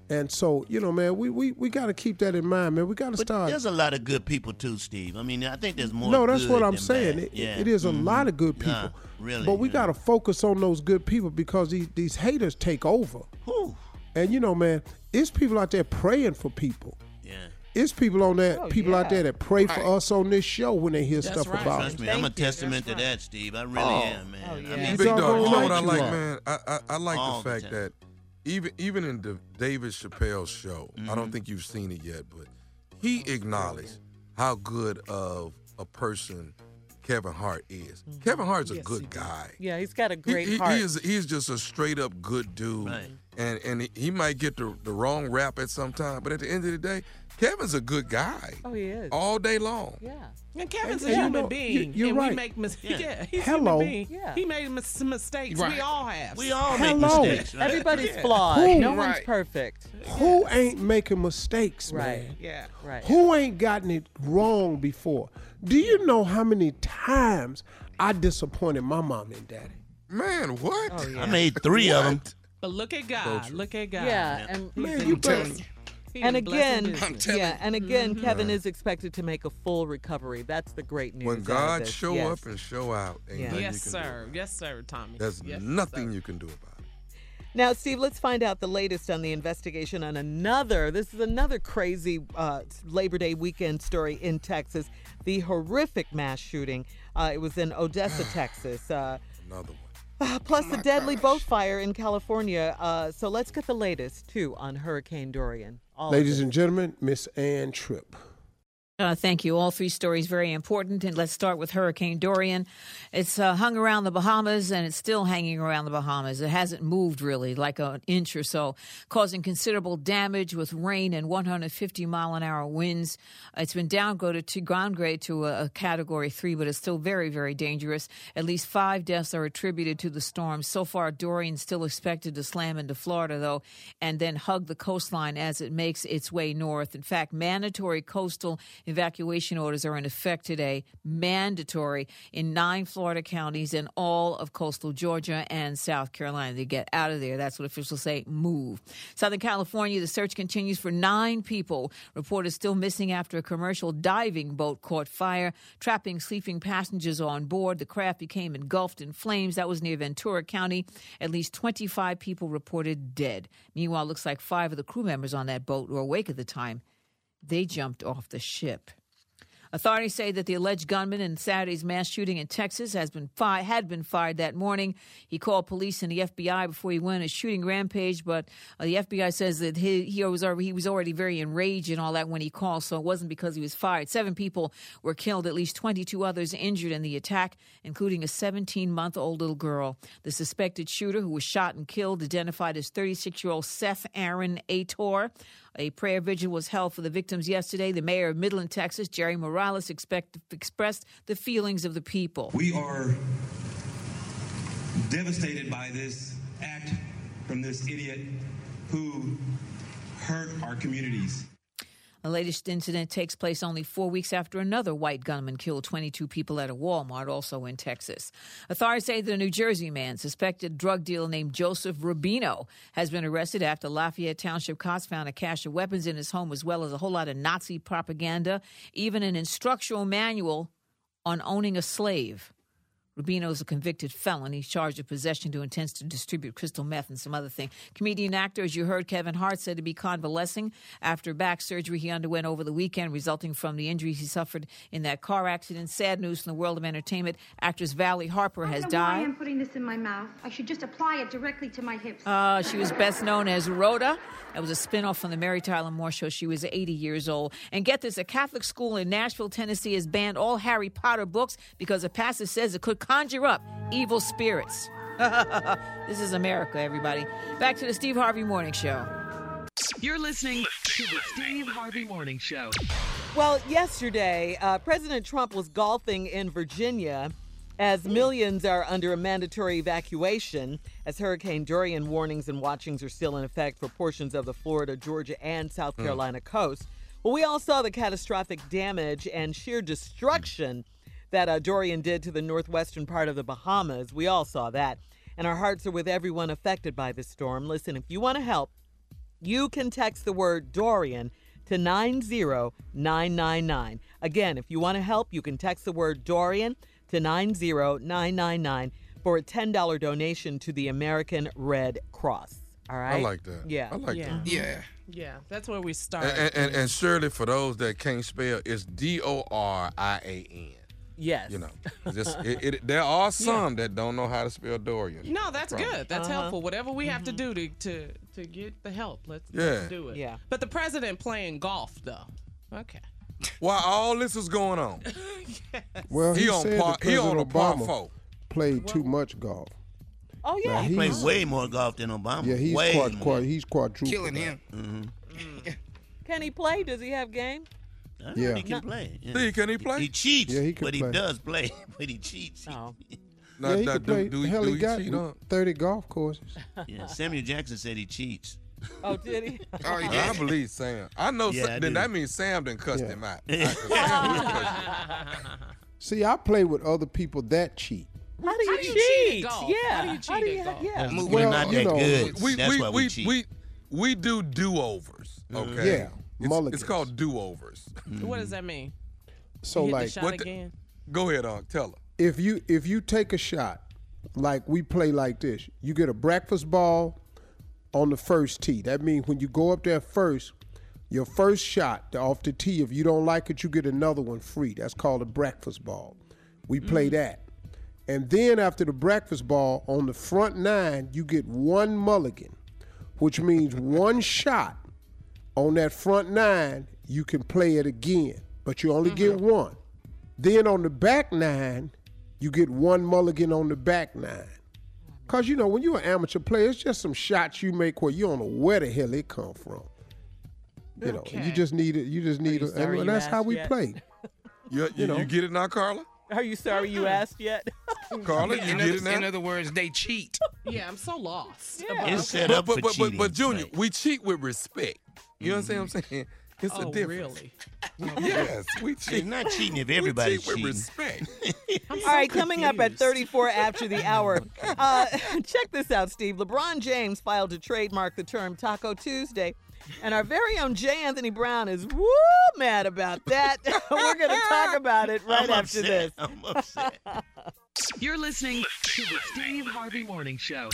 And so, you know, man, we we, we got to keep that in mind, man. We got to start. there's a lot of good people too, Steve. I mean, I think there's more. No, that's good what I'm saying. It, yeah. it is a Mhm. lot of good people. Yeah, really. But we yeah. got to focus on those good people because these, these haters take over. Whew. And you know, man, it's people out there praying for people. Yeah. It's people on there, Oh, people out there that pray for us on this show when they hear That's stuff right. about Trust us. me, I'm a testament That's to right. that, Steve. I really Oh. am, man. Oh, I mean, Big dog, you know what I like, man? I, I, I like the the fact time. that even even in the David Chappelle show, I Mm-hmm. don't think you've seen it yet, but he acknowledged how good of a person Kevin Hart is. Kevin Hart's a Yes, good guy. Yeah, he's got a He- great he, heart. he is he's just a straight up good dude. Right. And and he- he might get the, the wrong rap at some time, but at the end of the day, Kevin's a good guy. oh, he is. All day long. Yeah. And Kevin's And- a and you human know, being. you- you're and right. we make mistakes. *laughs* Yeah. Yeah. he's a Hello. human being. Yeah. He made mis- mistakes. Right. We all have. we all make Hello. mistakes, right? Everybody's Yeah. flawed. Who? no one's perfect. Who ain't making mistakes, Right. man? Yeah. Right. Who ain't gotten it wrong before? Do you know how many times I disappointed my mom and daddy? Man, what? Oh, yeah. I made three of them. But look at God. Look at God. Yeah, and Man, you in better- business. He and again, business. I'm telling yeah, and again, Mm-hmm. Kevin is expected to make a full recovery. That's the great news. When God show Yes. up and show out, Yeah. Yes, you can sir. do. Yes, sir, Tommy. There's yes, nothing sir. you can do about it. Now, Steve, let's find out the latest on the investigation on another. This is another crazy uh, Labor Day weekend story in Texas. The horrific mass shooting. Uh, it was in Odessa, *sighs* Texas. Uh, Another one. uh, *sighs* plus the deadly boat fire in California. Uh, so let's get the latest too on Hurricane Dorian. All Ladies and gentlemen, Miss Ann Tripp. Uh, thank you. All three stories very important. And let's start with Hurricane Dorian. It's uh, hung around the Bahamas and it's still hanging around the Bahamas. It hasn't moved really, like an inch or so, causing considerable damage with rain and 150 mile an hour winds. It's been downgraded to ground grade to a, a category three, but it's still very, very dangerous. At least five deaths are attributed to the storm. So far, Dorian's still expected to slam into Florida, though, and then hug the coastline as it makes its way north. In fact, mandatory coastal evacuation orders are in effect today, mandatory in nine Florida counties and all of coastal Georgia and South Carolina. They get out of there. That's what officials say. Move. Southern California, the search continues for nine people reported still missing after a commercial diving boat caught fire, trapping sleeping passengers on board. The craft became engulfed in flames. That was near Ventura County. At least 25 people reported dead. Meanwhile, looks like five of the crew members on that boat were awake at the time they jumped off the ship. Authorities say that the alleged gunman in Saturday's mass shooting in Texas has been fi- had been fired that morning. He called police and the FBI before he went on a shooting rampage, but uh, the FBI says that he, he was already, he was already very enraged and all that when he called, so it wasn't because he was fired. Seven people were killed, at least 22 others injured in the attack, including a 17 month old little girl. The suspected shooter, who was shot and killed, identified as 36 year old Seth Aaron Ator. A prayer vigil was held for the victims yesterday. The mayor of Midland, Texas, Jerry Morales, expect, expressed the feelings of the people. We are devastated by this act from this idiot who hurt our communities. The latest incident takes place only four weeks after another white gunman killed 22 people at a Walmart, also in Texas. Authorities say that a New Jersey man, suspected drug dealer named Joseph Rubino, has been arrested after Lafayette Township cops found a cache of weapons in his home, as well as a whole lot of Nazi propaganda, even an instructional manual on owning a slave. Rubino is a convicted felon. He's charged with possession to intends to distribute crystal meth and some other thing. Comedian actor, as you heard, Kevin Hart said to be convalescing after back surgery he underwent over the weekend, resulting from the injuries he suffered in that car accident. Sad news from the world of entertainment. Actress Valerie Harper has I don't why died. I'm putting this in my mouth. I should just apply it directly to my hips. Uh, she was best known as Rhoda. That was a spinoff from the Mary Tyler Moore Show. She was 80 years old. And get this a Catholic school in Nashville, Tennessee has banned all Harry Potter books because a pastor says it could conjure up evil spirits. *laughs* this is America, everybody. Back to the Steve Harvey Morning Show. You're listening to the Steve Harvey Morning Show. Well, yesterday, uh, President Trump was golfing in Virginia as millions are under a mandatory evacuation as Hurricane Dorian warnings and watchings are still in effect for portions of the Florida, Georgia, and South Mm. Carolina coast. Well, we all saw the catastrophic damage and sheer destruction that uh, Dorian did to the northwestern part of the Bahamas. We all saw that. And our hearts are with everyone affected by this storm. Listen, if you want to help, you can text the word Dorian to 90999. Again, if you want to help, you can text the word Dorian to 90999 for a $10 donation to the American Red Cross. All right? I like that. Yeah. I like yeah. that. Yeah. Yeah, that's where we start. And, and, and surely for those that can't spell, it's D O R I A N. Yes. You know, *laughs* just it, it, there are some that don't know how to spell Dorian. No, that's Problem. good. That's Uh-huh. helpful. Whatever we have to do to, to to get the help, let's, Yeah. let's do it. Yeah. But the president playing golf though. Okay. While all this is going on, *laughs* Well, he, He on said par- that he on a par Obama four. played too much golf. Oh, Now, yeah. He played he's- way more golf than Obama. Yeah, he's way quad, more. quad, he's quadruple. Killing him. Mm-hmm. Can he play? Does he have game? I Yeah. He can play. Yeah. See, can he play? He cheats, Yeah, he can but he does play. *laughs* But he cheats. Oh. *laughs* Now, yeah, he now, could do, play. do, he- Hell, do he he got cheat on? 30 golf courses. *laughs* Yeah. Samuel Jackson said he cheats. Oh, did he? Oh, I believe Sam. I know. Yeah, Sam, I then that means Sam done cussed Yeah. him out. Sam. See, I play with other people that cheat. How do you, How do you cheat? cheat? Yeah. How do you cheat at golf? Yeah. Moving Well, not you that know, good. we, That's we, why we, we, cheat. we, we do do overs. Mm-hmm. Okay. Yeah, It's, mulligans. it's called do overs. What does that mean? So, You hit like, the shot what the- again. Go ahead, Unc. Tell her. if you if you take a shot, like we play like this, you get a breakfast ball on the first tee. That means when you go up there first, your first shot off the tee, if you don't like it, you get another one free. That's called a breakfast ball. We play mm. that. And then after the breakfast ball, on the front nine, you get one mulligan, which means one shot on that front nine, you can play it again, but you only get mm-hmm. one. Then on the back nine, you get one mulligan on the back nine. Cause you know when you're an amateur player, it's just some shots you make where you don't know where the hell it come from. You know, you just need it. You just need it, sorry and you that's how we yet? play. *laughs* You, you, know. you get it now, Carla? Are you sorry you asked yet? *laughs* Carla, you In get it other, in now? other words, they cheat. Yeah, I'm so lost. Yeah. about- It's set But, up but, for but, but, cheating. but Junior, Right. we cheat with respect. You know what I'm saying? *laughs* It's a Oh, difference. really? *laughs* Yes, we cheat. It's not cheating if we everybody's cheat with cheating. respect. *laughs* All right, coming up at 34 after the hour. Uh, check this out, Steve. LeBron James filed to trademark the term Taco Tuesday. And our very own J. Anthony Brown is woo mad about that. We're going to talk about it right I'm after upset. this. I'm upset. You're listening to the Steve Harvey Morning Show.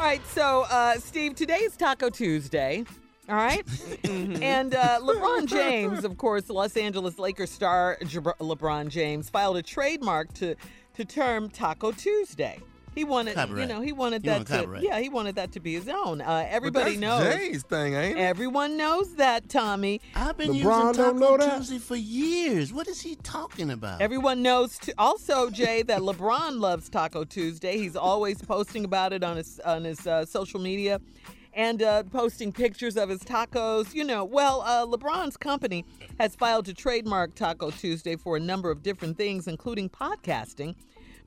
All right, so uh, Steve, today is Taco Tuesday. All right, and uh, LeBron James, of course, Los Angeles Lakers star Jabr- LeBron James, filed a trademark to to term Taco Tuesday. He wanted, you know, he wanted He that wanted to, copyright. yeah, he wanted that to be his own. Uh, But everybody that's knows. Jay's thing, ain't it? Everyone knows that, Tommy. I've been LeBron using don't Taco? Tuesday for years. What is he talking about? Everyone knows t- also, Jay, that LeBron loves Taco Tuesday. He's always posting about it on his on his uh, social media and uh, posting pictures of his tacos. You know, well, uh, LeBron's company has filed to trademark Taco Tuesday for a number of different things, including podcasting.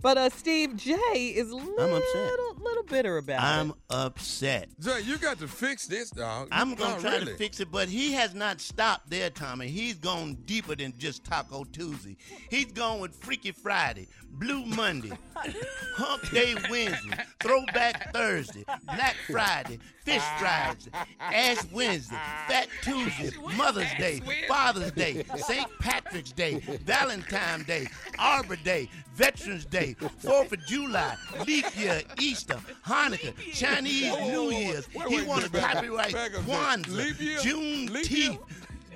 But uh, Steve J is a little, upset. little bitter about it. I'm upset. Jay, you got to fix this, dog. I'm gonna Not try really. to fix it, but he has not stopped there, Tommy. He's gone deeper than just Taco Tuesday. He's gone with Freaky Friday, Blue Monday, Hump Day Wednesday, Throwback Thursday, Black Friday, Fish Friday, Ash Wednesday, Fat Tuesday, Mother's Day, Father's Day, St. Patrick's Day, Valentine's Day, Arbor Day, Veterans Day, Fourth of July, Leap Year, Easter, Hanukkah, Chinese New Year's. He wait, want to back up, copyright back up, Kwanzaa, Juneteenth.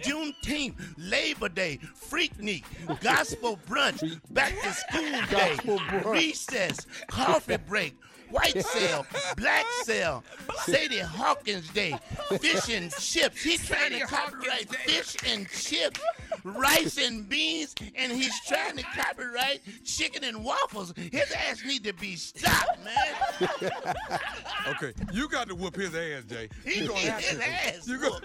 Juneteenth, Labor Day, Freaknik, Gospel Brunch, Back to School Day, Gospel brunch. Recess, Coffee Break, White *laughs* Sale, Black Sale, Sadie Hawkins Day, *laughs* Fish and Chips. He's trying to copyright Hawkins Day. fish and chips, rice and beans, and he's trying to copyright chicken and waffles. His ass need to be stopped, man. *laughs* Okay, you got to whoop his ass, Jay. He You gonna need have his to. ass You go-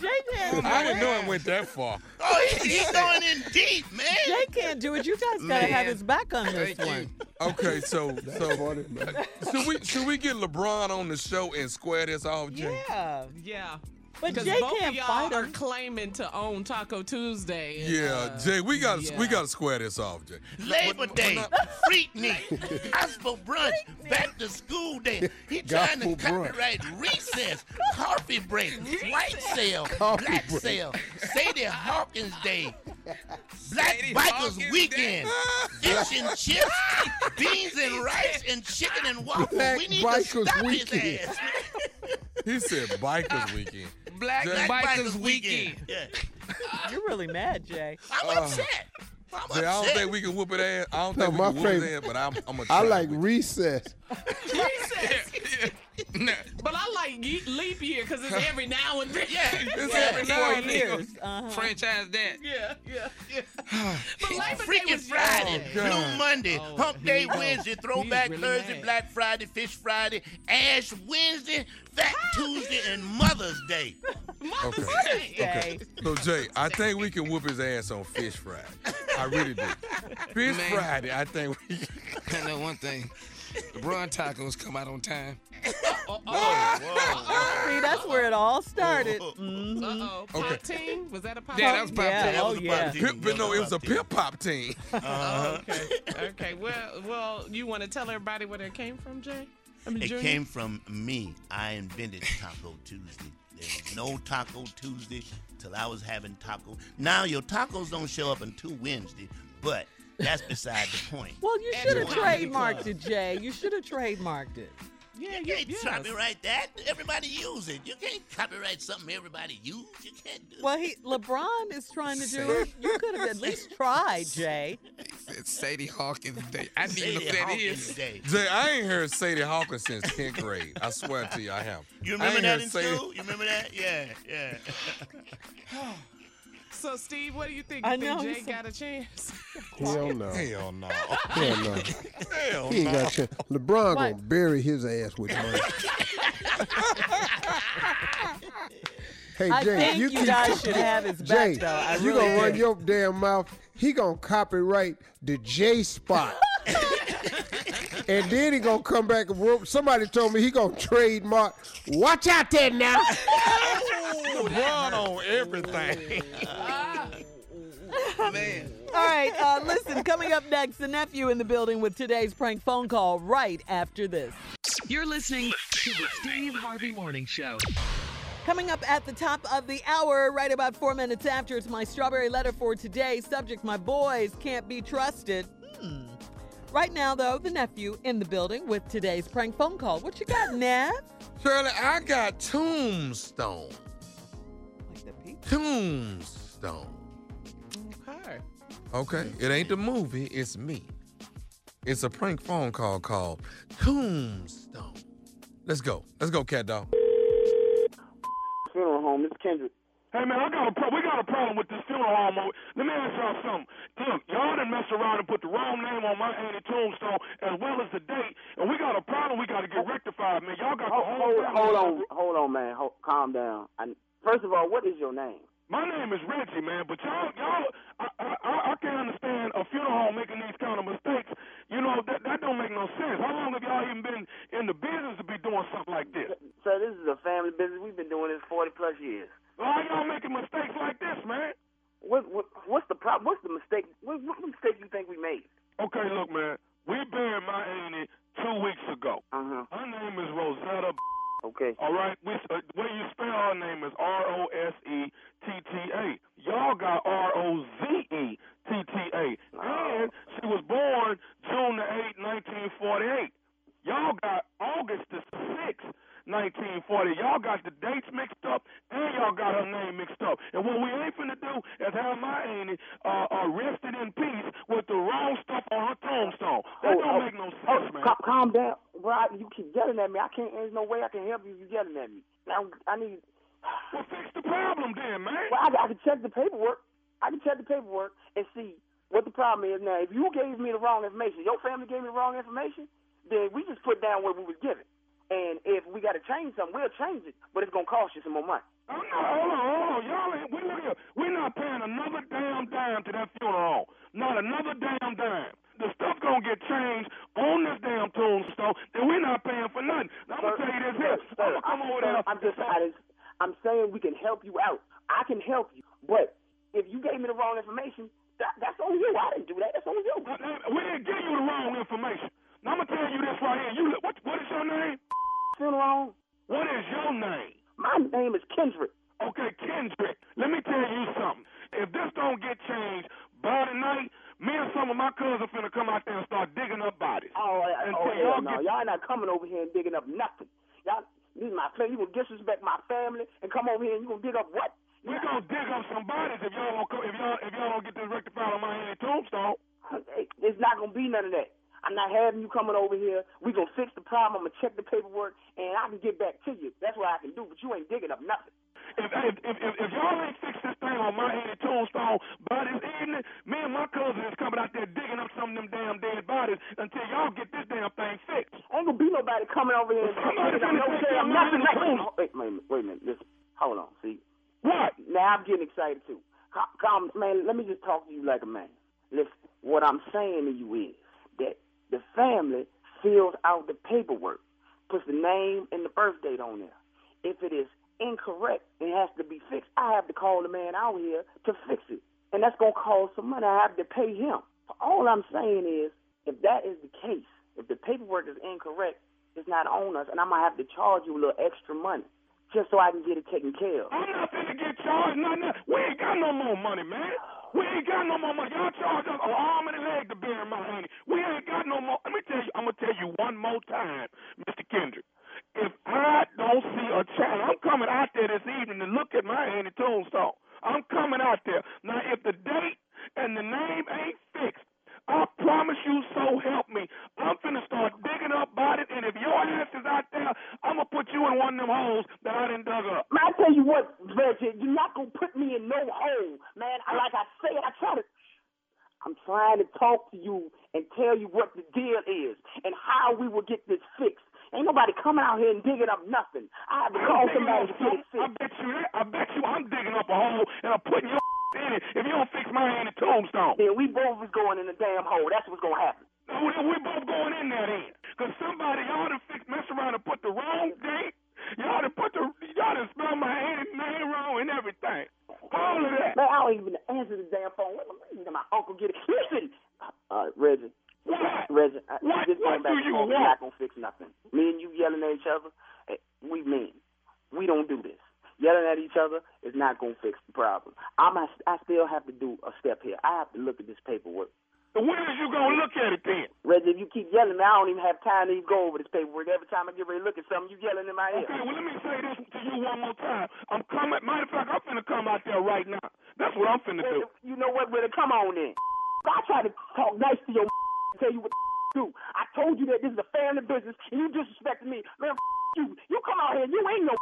whooped, man. I didn't know it went that far. Oh, he, he's going in deep, man. Jay can't do it. You guys gotta have his back on this Thank you. one. Okay, so so should we should we get LeBron on the show and square this off, Jay? Yeah. Yeah. But Because Jay both can't of y'all fight are him. claiming to own Taco Tuesday. and, Yeah, uh, Jay, we got to we yeah. got to square this off, Jay. Labor But- but Day, not- Freaknik, Gospel Brunch, Back to School Day. He *laughs* trying to Gospel brunch. copyright Recess, Coffee Break, *laughs* White Sale, Coffee Black break. Sale, Sadie Hawkins Day, Black Bikers Weekend, fish *laughs* and chips, beans and rice, and chicken and waffles. Black we need Bikers to stop Weekend. his ass. He said bikers weekend. Black Black Bikers Weekend. Yeah. You're really mad, Jay. I'm Uh, upset. I'm Jay, I don't think we can whoop it ass. I don't No, think we can whoop it ass, but I'm I'm gonna I like with recess. *laughs* *laughs* No, *laughs* But I like ye- leap year because it's every now and then. Yeah. It's yeah. *laughs* every now Four and then. years. Uh-huh. franchise that. Yeah, yeah, yeah. *sighs* but Labor Day Freaking was Friday, yesterday. Blue Monday, Oh, Hump Day you. Wednesday, Throwback really Thursday, mad. Black Friday, Fish Friday, Ash Wednesday, Fat Tuesday, and Mother's Day. *laughs* Okay. Jay. So Jay, I think we can whoop his ass on Fish Friday. I really do. Fish Man. Friday, I think we. Can. I know one thing. LeBron tacos come out on time. See, that's where it all started. Whoa. Mhm. Uh-oh. Okay. Pop team? Was that a pop Yeah, team? that was pop Yeah, team. That oh was a yeah. pop team. Pip, but no, it was a pip pop team. *laughs* Uh-huh. Okay. Okay. Well, well, you want to tell everybody where it came from, Jay? I mean, It Junior? came from me. I invented Taco Tuesday. There was no Taco Tuesday till I was having taco. Now your tacos don't show up until Wednesday, but that's beside the point. Well, you should have trademarked it, Jay. You should have trademarked it. Yeah, You yeah, can't yes. copyright that. Everybody use it. You can't copyright something everybody use. You can't do Well, he LeBron is trying to do it. You could have at least *laughs* tried, Jay. It's Sadie Hawkins Day. I didn't even know Sadie that Hawkins is. Day. Jay, I ain't heard Sadie Hawkins since 10th grade. I swear to you, I have. You remember ain't that in Sadie- school? You remember that? Yeah, yeah. *laughs* So, Steve, what do you think? I You think know, Jay he's- got a chance? *laughs* Hell no. Hell no. Hell no. Hell He ain't got a chance. LeBron Why? gonna bury his ass with money. *laughs* hey I Jay, think you, you keep guys should have his back, Jay, though. I you really gonna run your damn mouth. He gonna copyright the J spot. *laughs* and then he gonna come back and work. Somebody told me he gonna trademark. Watch out there now. LeBron on everything. Man. All right, uh, listen, coming up next, the nephew in the building with today's prank phone call right after this. You're listening to the Steve Harvey Morning Show. Coming up at the top of the hour, right about four minutes after, it's my strawberry letter for today. Subject My boys can't be trusted. Hmm. Right now, though, the nephew in the building with today's prank phone call. What you got, *laughs* Nev? Shirley, I got Tombstone. Like the pizza. Tombstone. Okay. Okay, it ain't the movie, it's me. It's a prank phone call called Tombstone. Let's go. Let's go, cat dog. Funeral home, Miss Kendrick. Hey man, I got a pro- we got a problem with this funeral home. Let me ask y'all something. Look, y'all done messed around and put the wrong name on my auntie tombstone as well as the date, and we got a problem. We got to get rectified, man. Y'all got the Hold, whole. hold, hold on, hold on, man. Hold, calm down. I, first of all, what is your name? My name is Reggie, man, but y'all, y'all, I, I, I can't understand a funeral home making these kind of mistakes You know that that don't make no sense. How long have y'all even been in the business to be doing something like this? So this is a family business. We've been doing this 40 plus years. Why y'all making mistakes like this, man? What, what what's the problem? What's the mistake? What, what mistake you think we made? Okay, look, man. We buried my auntie two weeks ago. Uh-huh. Her name is Rosetta. Okay. All right. We, uh, the way you spell our name is R O S E T T A. Y'all got R O Z E T T A. And she was born June the 8th, 1948. Y'all got August the 6th, 1940. Y'all got the dates mixed up, and y'all got her name mixed up. And what we ain't finna do is have my auntie uh, uh, rested in peace with the wrong stuff on her tombstone. That Oh, don't oh, make no oh, sense, man. cal- calm down, bro. You keep yelling at me. I can't. There's no way I can help you. if You yelling at me. Now I need. Well, fix the problem then, man. Well, I, I can check the paperwork. I can check the paperwork and see what the problem is. Now, if you gave me the wrong information, your family gave me the wrong information, then we just put down what we was given. And if we got to change something, we'll change it, but it's gonna cost you some more money. Oh, no, hold on, hold on. Y'all ain't, we look here. We're not paying another damn dime to that funeral. Not another damn dime. The stuff gonna get changed on this damn tombstone, and we're not paying for nothing. Now, I'm gonna tell you this here. I'm gonna come over there. I'm just, I just, I'm saying we can help you out. I can help you, but if you gave me the wrong information, that, that's on you. I didn't do that. That's on you. We didn't give you the wrong information. Now, I'm gonna tell you this right here. You, what, what is your name? What is your name? My name is Kendrick. Okay, Kendrick. Let me tell you something. If this don't get changed by tonight, me and some of my cousins are finna come out there and start digging up bodies. Oh, oh hell y'all no. get- Y'all not coming over here and digging up nothing. Y'all, this is my family. You gonna disrespect my family and come over here and you gonna dig up what? We gonna dig up some bodies if y'all don't if y'all if y'all don't get this rectified on my Annie tombstone. It's not gonna be none of that. I'm not having you coming over here. We gonna fix the problem. I'm gonna check the paperwork and I can get back to you. That's what I can do. But you ain't digging up nothing. If if if, if, if y'all ain't fix this thing on my Annie tombstone by this evening, me and my cousin is coming out there digging up some of them damn dead bodies until y'all get this damn thing fixed. Ain't gonna be nobody coming over here and Somebody finna no your nothing. money. Wait, oh, wait, wait a minute. Wait a minute. Listen. Hold on. See. What? Now I'm getting excited too. Calm, man. Let me just talk to you like a man. Listen. What I'm saying to you is that the family fills out the paperwork, puts the name and the birth date on there. If it is incorrect and has to be fixed, I have to call the man out here to fix it. And that's going to cost some money. I have to pay him. All I'm saying is, if that is the case, if the paperwork is incorrect, it's not on us, and I'm going to have to charge you a little extra money just so I can get it taken care of. I'm not finna get charged nothing. We ain't got no more money, man. We ain't got no more money. Y'all charge us an arm and a leg to bury my honey. We ain't got no more. Let me tell you. I'm gonna tell you one more time, Mr. Kendrick. If I don't see a child, I'm coming out there this evening to look at my Annie tombstone. I'm coming out there. Now, if the date and the name ain't fixed, I promise you, so help me. I'm finna start digging up bodies, and if your ass is out there, I'm gonna put you in one of them holes that I done dug up. Man, I tell you what, Reggie, you're not gonna put me in no hole, man. I, like I say, I try to. I'm trying to talk to you and tell you what the deal is and how we will get this fixed. Ain't nobody coming out here and digging up nothing. I have to call somebody to get it some- I bet you. I bet you I'm digging up a hole and I'm putting your in it if you don't fix my hand Annie tombstone. Then we both is going in the damn hole. That's what's gonna happen. No, we, both going in there then. Because somebody, y'all done fix, mess around and put the wrong date. Y'all to put the, y'all done spelled my Annie name wrong and everything. All of that. Man, I don't even answer the damn phone. Me let my uncle get it. Listen, uh, Reggie. What? Reggie, I, What? just What back do you forth, we're not gonna fix nothing. Me and you yelling at each other, eh, we mean. We don't do this. Yelling at each other is not gonna fix the problem. I'm I still have to do a step here. I have to look at this paperwork. So when is you gonna look at it then? Reggie, if you keep yelling, I don't even have time to even go over this paperwork. Every time I get ready to look at something, you yelling in my ear. Okay, well let me say this to you one more time. I'm coming. Matter of fact, I'm finna come out there right now. That's what I'm finna do. You know what? Well, come on then. I try to talk nice to your *laughs* tell you what *laughs* to do. I told you that this is a family business, and you disrespected me. Man, *laughs* you. You come out here, you ain't no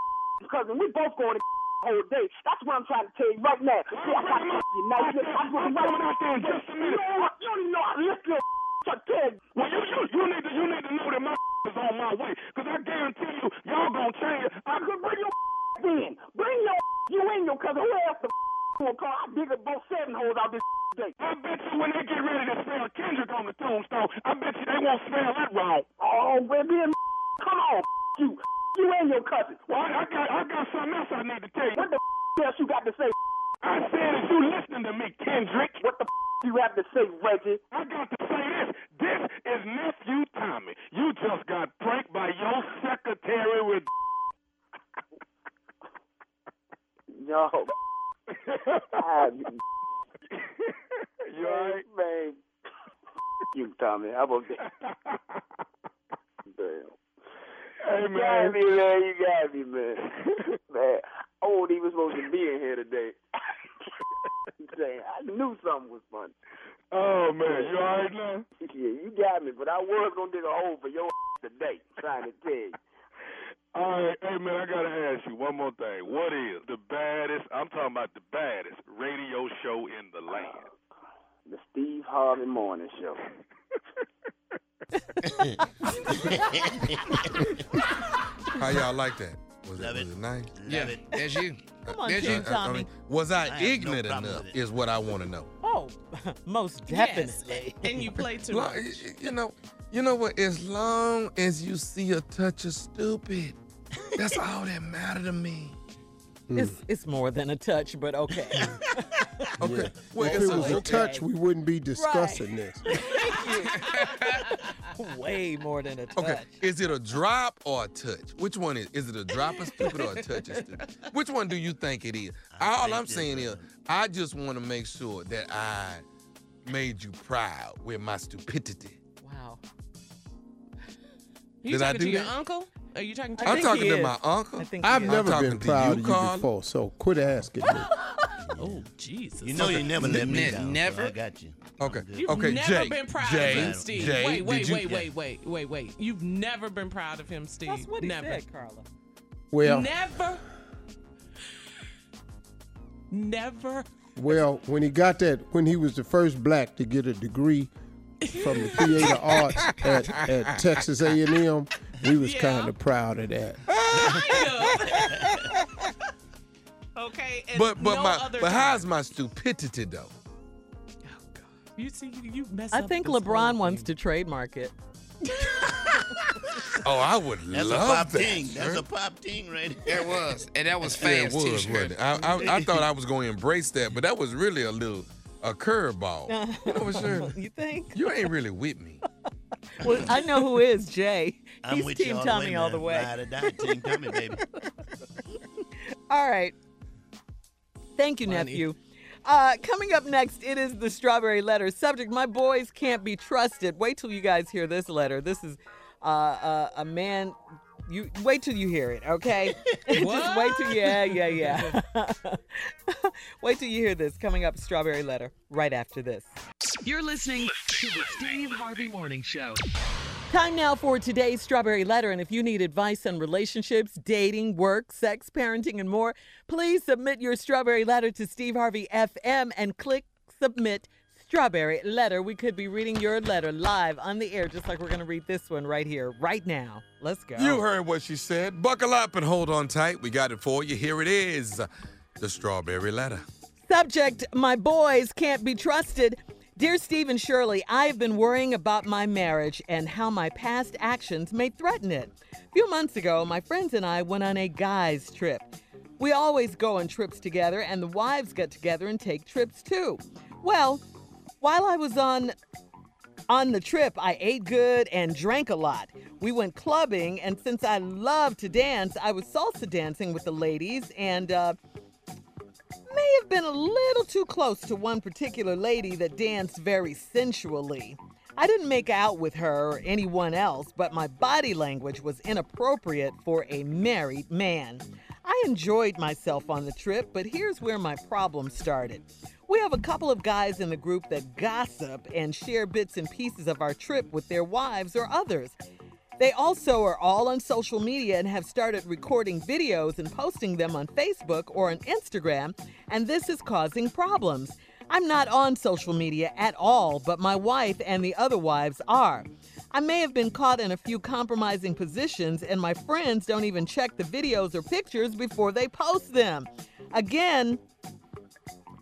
cousin. We both going to *laughs* whole day. That's what I'm trying to tell you right now. See, I got you nice. I'm going right there in just a minute. You know? You don't even know how to lift your tell you. Well, you you you need to you need to know that my *laughs* is on my way. Cause I guarantee you, y'all gonna change. I could bring your *laughs* in. Bring your you ain't your cousin. Who else the gonna call? I dig up both seven holes out this day. I bet you when they get ready to spell Kendrick on the tombstone, I bet you they won't spell oh, and we're being. Come on, you. You and your cousin. Well, I, I got I got something else I need to tell you. What the f- else you got to say? I said, is you listening to me, Kendrick? What the f- you have to say, Reggie? I got to say this. This is nephew Tommy. You just got pranked by your secretary with. *laughs* Yo. *laughs* Ah, you alright? Man. you, Tommy. How about that? Damn. Hey You man. got me, man. You got me, man. *laughs* man, I wasn't even supposed to be in here today. *laughs* Damn, I knew something was funny. Oh man, you alright now? Yeah, you got me, but I was gonna dig a hole for your *laughs* today, trying to tell you. All right, hey man, I gotta ask you one more thing. What is the baddest? I'm talking about the baddest radio show in the land. Uh, the Steve Harvey Morning Show. *laughs* How y'all like that? Was Love it, was it nice? Yeah, that's you. Come on, That's Team you. I- I Tommy. mean, was I, I have no ignorant enough? Is what I want to know. Oh, *laughs* most Yes, definitely. and you play too Lo- much. y- You know, you know what? As long as you see a touch of stupid, that's *laughs* all that matter to me. Hmm. It's it's more than a touch, but okay. Hmm. *laughs* Okay. Well, If it a- was a touch, we wouldn't be discussing this. *laughs* *laughs* Way more than a touch. Okay, is it a drop or a touch? Which one is? Is it a drop of stupid or a touch of stupid? Which one do you think it is? All I'm saying is. I just want to make sure that I made you proud with my stupidity. Wow. You Did I talking do to your that? uncle? Are you talking to I I'm talking to my uncle. I think he I've is. never talking been to proud you, of you Carla. before, so quit asking me. *laughs* Oh, Jesus. You know you never let me Ne- down. so never? I got you. Okay, You've okay, never Jay. been proud Jay, of him, Steve. Jay, wait, did wait, you- wait, wait, wait, wait, wait. You've never been proud of him, Steve. That's what he never. said, Carla. Well, Never. Never. well, when he got that, when he was the first black to get a degree from the theater arts at, at Texas A&M, we was Yeah. kind of proud of that. *laughs* okay. And But but no my other but time. how's my stupidity though? Oh, you see, you, you messed I up think LeBron wants to trademark it. *laughs* Oh, I would That's a love pop that. ting. That's sir. a pop ting right There It was, and that was Yeah, *laughs* it fast was, too. wasn't it? I, I, I thought I was going to embrace that, but that was really a little a curveball. You know what, You think? You ain't really with me. *laughs* Well, I know who is Jay. I'm He's with Team you all Tommy the way, all the way. Ride or die, Team Tommy, baby. *laughs* All right. Thank you, Funny. nephew. Uh, coming up next, it is the strawberry letter. Subject: My boys can't be trusted. Wait till you guys hear this letter. This is uh, uh, a man. You wait till you hear it, okay? *laughs* Just wait till yeah, yeah, yeah. *laughs* *laughs* wait till you hear this. Coming up, strawberry letter. Right after this. You're listening to the Steve Harvey Morning Show. Time now for today's Strawberry Letter. And if you need advice on relationships, dating, work, sex, parenting, and more, please submit your Strawberry Letter to Steve Harvey FM and click Submit Strawberry Letter. We could be reading your letter live on the air, just like we're going to read this one right here, right now. Let's go. You heard what she said. Buckle up and hold on tight. We got it for you. Here it is the strawberry letter. Subject My boys can't be trusted. Dear Stephen Shirley, I have been worrying about my marriage and how my past actions may threaten it. A few months ago, my friends and I went on a guys' trip. We always go on trips together, and the wives get together and take trips too. Well, while I was on on the trip, I ate good and drank a lot. We went clubbing, and since I love to dance, I was salsa dancing with the ladies, and uh, may have been a little too close to one particular lady that danced very sensually. I didn't make out with her or anyone else, but my body language was inappropriate for a married man. I enjoyed myself on the trip, but here's where my problem started. We have a couple of guys in the group that gossip and share bits and pieces of our trip with their wives or others. They also are all on social media and have started recording videos and posting them on Facebook or on Instagram, and this is causing problems. I'm not on social media at all, but my wife and the other wives are. I may have been caught in a few compromising positions, and my friends don't even check the videos or pictures before they post them. Again,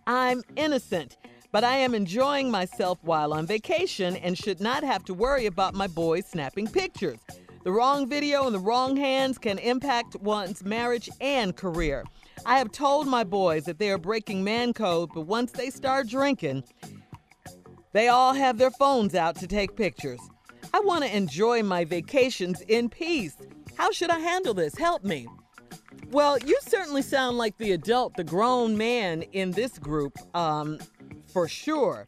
I'm innocent, but I am enjoying myself while on vacation and should not have to worry about my boys snapping pictures. The wrong video in the wrong hands can impact one's marriage and career. I have told my boys that they are breaking man code, but once they start drinking, they all have their phones out to take pictures. I want to enjoy my vacations in peace. How should I handle this? Help me. Well, you certainly sound like the adult, the grown man in this group, um, for sure.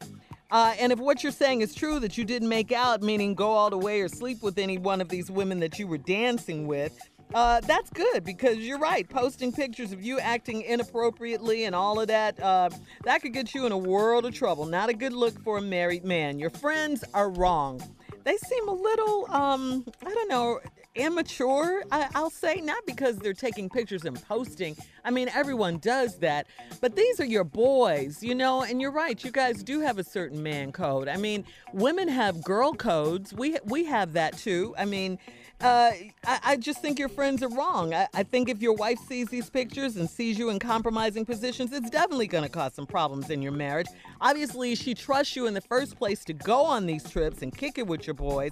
Uh, and if what you're saying is true, that you didn't make out, meaning go all the way or sleep with any one of these women that you were dancing with, uh, that's good because you're right. Posting pictures of you acting inappropriately and all of that, uh, that could get you in a world of trouble. Not a good look for a married man. Your friends are wrong. They seem a little, um, I don't know, immature, I, I'll say, not because they're taking pictures and posting. I mean, everyone does that, but these are your boys, you know, and you're right. You guys do have a certain man code. I mean, women have girl codes. We we have that too. I mean, uh, I, I, just think your friends are wrong. I, I, think if your wife sees these pictures and sees you in compromising positions, it's definitely going to cause some problems in your marriage. Obviously, she trusts you in the first place to go on these trips and kick it with your boys,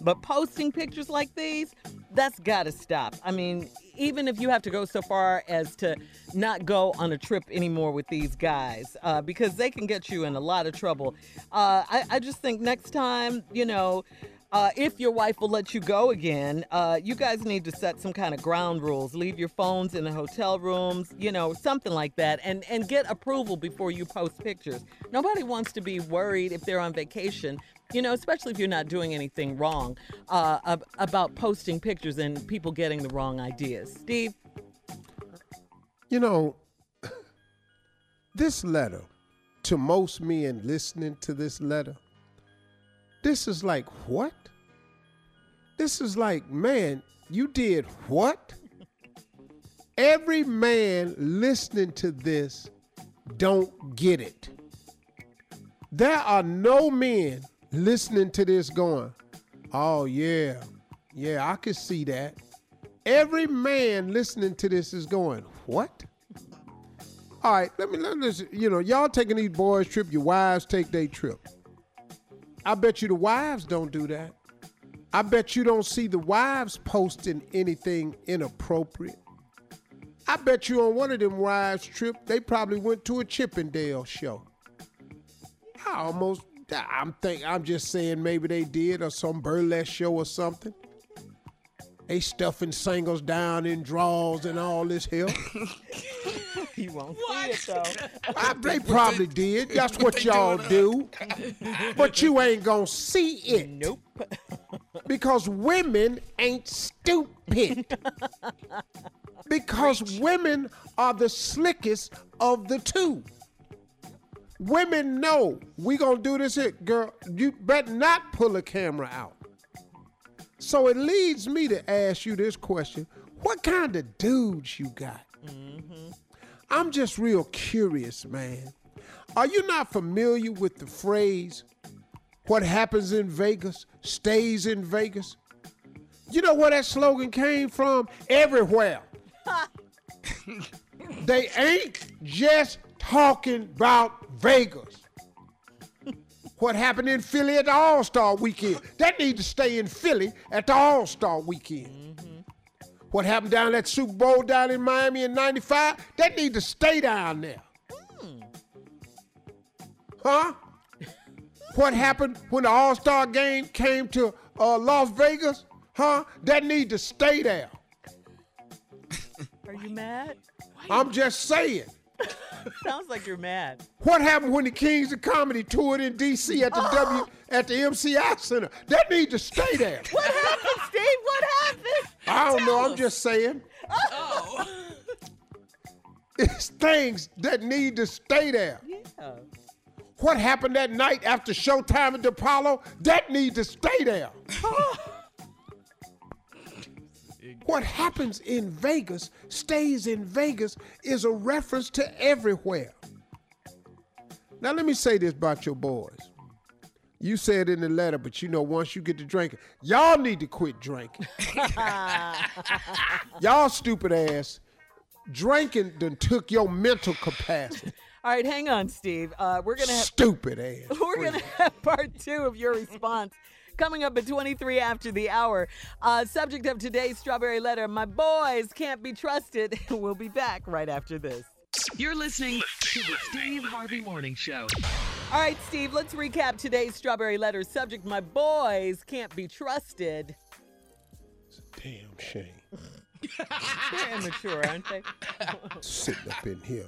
but posting pictures like these, that's got to stop. I mean, even if you have to go so far as to not go on a trip anymore with these guys, uh, because they can get you in a lot of trouble. Uh, I, I just think next time, you know, uh, if your wife will let you go again, uh, you guys need to set some kind of ground rules. Leave your phones in the hotel rooms, you know, something like that, and and get approval before you post pictures. Nobody wants to be worried if they're on vacation, you know, especially if you're not doing anything wrong, uh, ab- about posting pictures and people getting the wrong ideas. Steve, you know, *laughs* this letter to most men listening to this letter this is like, what? This is like, man, you did what? Every man listening to this don't get it. There are no men listening to this going, oh, yeah, yeah, I could see that. Every man listening to this is going, what? All right, let me let this, you know, y'all taking these boys' trip, your wives take their trip. I bet you the wives don't do that. I bet you don't see the wives posting anything inappropriate. I bet you on one of them wives' trip, they probably went to a Chippendale show. I almost, I'm think, I'm just saying maybe they did or some burlesque show or something. They stuffing singles down in drawers and all this hell. he *laughs* won't what? see it though. I, they probably did. That's what y'all do. But you ain't gonna see it. Nope. Because women ain't stupid. because women are the slickest of the two. Women know we gonna do this here, girl. You better not pull a camera out. So it leads me to ask you this question What kind of dudes you got? Mm-hmm. I'm just real curious, man. Are you not familiar with the phrase, what happens in Vegas stays in Vegas? You know where that slogan came from? Everywhere. *laughs* they ain't just talking about Vegas what happened in Philly at the All Star weekend. That need to stay in Philly at the All Star weekend. Mm-hmm. What happened down at Super Bowl down in Miami in 95, that need to stay down there. Mm. Huh? what happened when the All Star game came to uh, Las Vegas? Huh? That need to stay there. Are you mad? I'm just saying. *laughs* Sounds like you're mad. What happened when the Kings of Comedy toured in D.C. at the oh. W at the MCI Center? That needs to stay there. *laughs* What happened, Steve? What happened? I don't Tell know. Us. I'm just saying. Oh. *laughs* It's things that need to stay there. Yeah. What happened that night after Showtime at the Apollo? That need to stay there. Oh. What happens in Vegas stays in Vegas is a reference to everywhere. Now, let me say this about your boys. You said in the letter, but you know, once you get to drinking, y'all need to quit drinking. *laughs* y'all stupid ass. Drinking done took your mental capacity. *laughs* All right, hang on, Steve. Uh, we're gonna have stupid ass. *laughs* We're gonna have part two of your response Coming up at 23 after the hour. Uh, subject of today's Strawberry Letter My boys can't be trusted. *laughs* we'll be back right after this. You're listening to the Steve Harvey Morning Show. All right, Steve, let's recap today's Strawberry Letter. Subject My boys can't be trusted. It's a Damn shame. *laughs* They're immature, aren't they? Sitting up in here.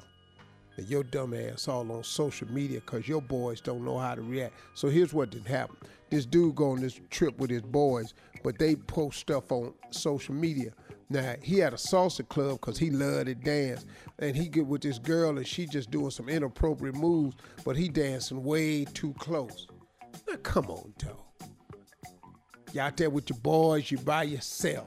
And your dumb ass all on social media because your boys don't know how to react. So here's what didn't happen. This dude go on this trip with his boys, but they post stuff on social media. Now he had a salsa club because he loved to dance, and he get with this girl and she just doing some inappropriate moves, but he dancing way too close. Now come on, dog. You out there with your boys, you by yourself.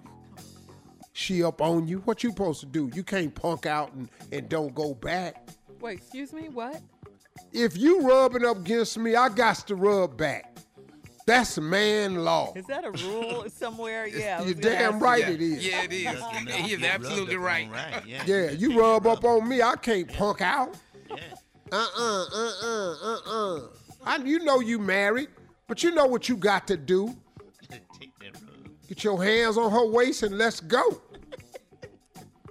She up on you. What you supposed to do? You can't punk out and, and don't go back. Wait, excuse me, what? If you rubbing up against me, I got to rub back. That's man law. Is that a rule *laughs* somewhere? Yeah. You're damn ask right you. it is. Yeah, it is. *laughs* He is absolutely right. *laughs* Yeah, you rub up on me, I can't punk out. Uh-uh, uh-uh, uh-uh. I, you know you married, but you know what you got to do. Get your hands on her waist and let's go.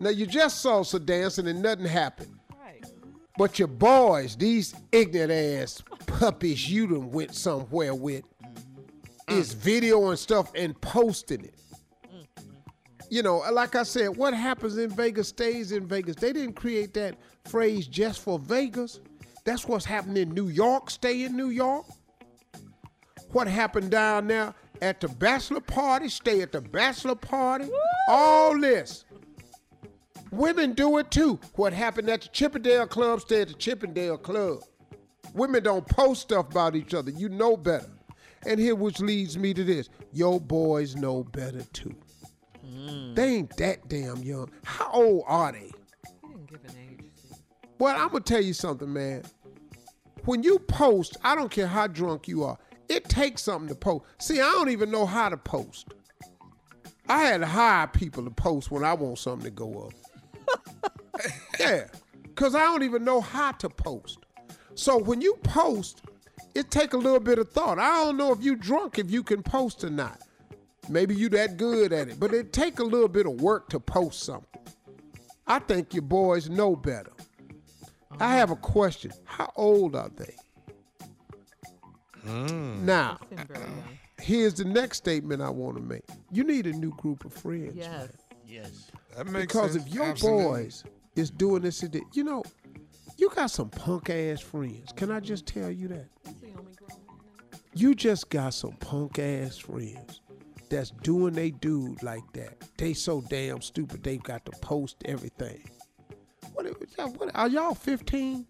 now you just saw salsa dancing and nothing happened. But your boys, these ignorant ass puppies you done went somewhere with, mm. is videoing stuff and posting it. Mm-hmm. You know, uh, like I said, what happens in Vegas stays in Vegas. They didn't create that phrase just for Vegas. That's what's happening in New York, stay in New York. What happened down there at the bachelor party, stay at the bachelor party. All this. Women do it too. What happened at the Chippendale Club, stay at the Chippendale Club. Women don't post stuff about each other. You know better. And here, which leads me to this your boys know better too. They ain't that damn young. How old are they? Well, I'm gonna tell you something, man. When you post, I don't care how drunk you are, it takes something to post. See, I don't even know how to post. I had to hire people to post when I want something to go up. *laughs* yeah, because I don't even know how to post. So when you post, it take a little bit of thought. I don't know if you drunk if you can post or not. Maybe you that good at it, but it take a little bit of work to post something. I think your boys know better. I have a question. How old are they? Now, here's the next statement I want to make. You need a new group of friends. Yes. Yes. That makes because sense. if your Absolutely. boys is doing this, and you know, you got some punk ass friends. Can I just tell you that? You just got some punk ass friends that's doing they dude like that. They so damn stupid they've got to post everything. What, what are y'all 15?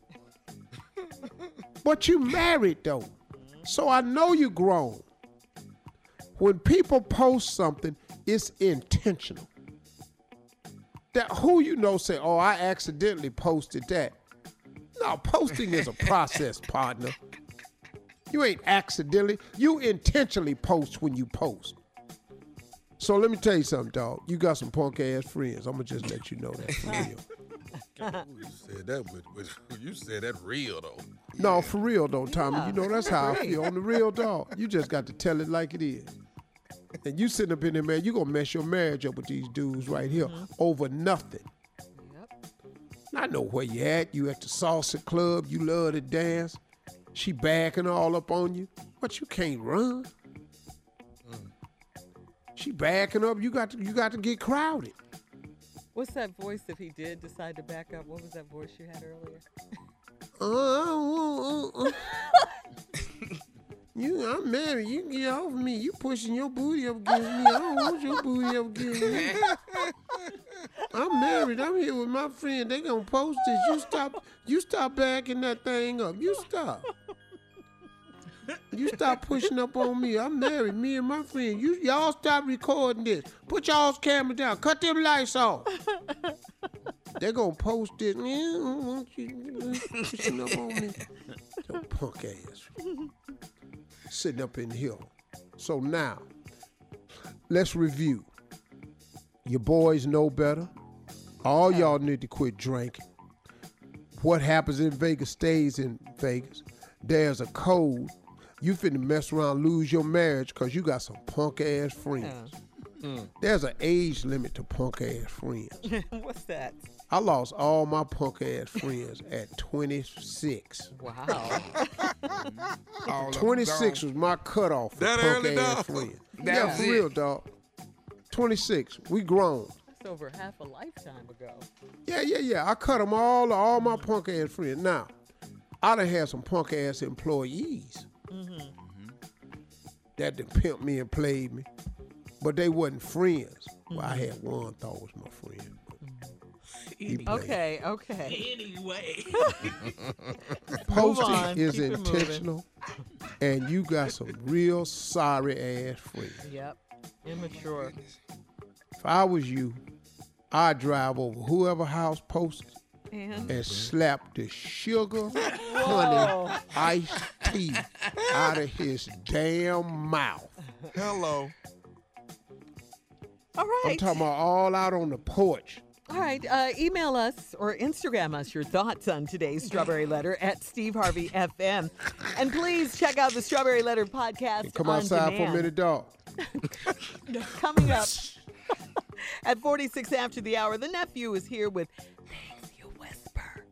but you married though. So I know you grown. When people post something, it's intentional. That who you know say, "Oh, I accidentally posted that." No, posting is a *laughs* process, partner. You ain't accidentally. You intentionally post when you post. So let me tell you something, dog. You got some punk ass friends. I'm gonna just let you know that for real. *laughs* You said that with, with you said that real though. No, for real though, Tommy. You know that's how I *laughs* feel on the real dog. You just got to tell it like it is. And you sitting up in there, man, you gonna mess your marriage up with these dudes right here over nothing. I know where you at. You at the salsa club. You love to dance. She backing all up on you, but you can't run. She backing up. You got to. You got to get crowded. What's that voice if he did decide to back up? What was that voice you had earlier? Uh, uh, uh, uh. *laughs* you, I'm married. You can get off me. You pushing your booty up against me. I don't want your booty up against me. *laughs* I'm married. I'm here with my friend. They gonna post this. You stop. You stop backing that thing up. You stop. You stop pushing up on me. I'm married. Me and my friend. You y'all stop recording this. Put y'all's camera down. Cut them lights off. They gonna post it. Yeah, I don't want you pushing up on me. Your punk ass. Sitting up in here. So now, let's review. Your boys know better. All y'all need to quit drinking. What happens in Vegas stays in Vegas. There's a code. you finna mess around, lose your marriage because you got some punk ass friends. Oh. Mm. There's an age limit to punk ass friends. *laughs* What's that? I lost all my punk ass friends at 26. Wow. *laughs* All 26 was my cutoff for That punk early, ass dog? friends. *laughs* Yeah, for it. real, dog. 26. We grown. That's over half a lifetime ago. Yeah, yeah, yeah. I cut them all, all my punk ass friends. Now, I done had some punk ass employees Mm-hmm. that done pimped me and played me, but they wasn't friends. Well, I had one thought was my friend. He. Okay, okay. Anyway. *laughs* Posting on. is Keep it moving. intentional, and you got some real sorry ass friends. Yep. Immature. If I was you, I'd drive over whoever house posted And and slap the sugar, *laughs* Whoa. honey, iced tea out of his damn mouth. Hello. all right. I'm talking about all out on the porch. All right, uh, email us or Instagram us your thoughts on today's Strawberry Letter at Steve Harvey FM. And please check out the Strawberry Letter podcast. Come on outside for a minute, dog. *laughs* Coming up *laughs* at 46 after the hour, the nephew is here with Things You Whisper.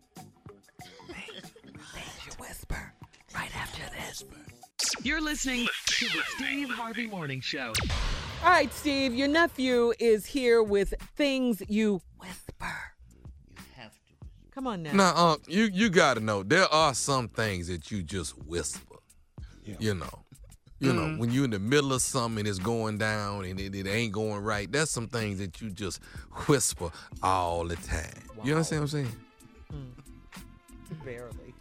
Things, things You Whisper. Right after this. You're listening to the Steve Harvey Morning Show. All right, Steve, your nephew is here with Things You Whisper. Have to. Come on now. Now, Unc, uh, you you gotta know there are some things that you just whisper. You know, you know mm-hmm. when you're in the middle of something and it's going down and it, it ain't going right. There's some things that you just whisper all the time. You understand what I'm saying? Mm. Barely.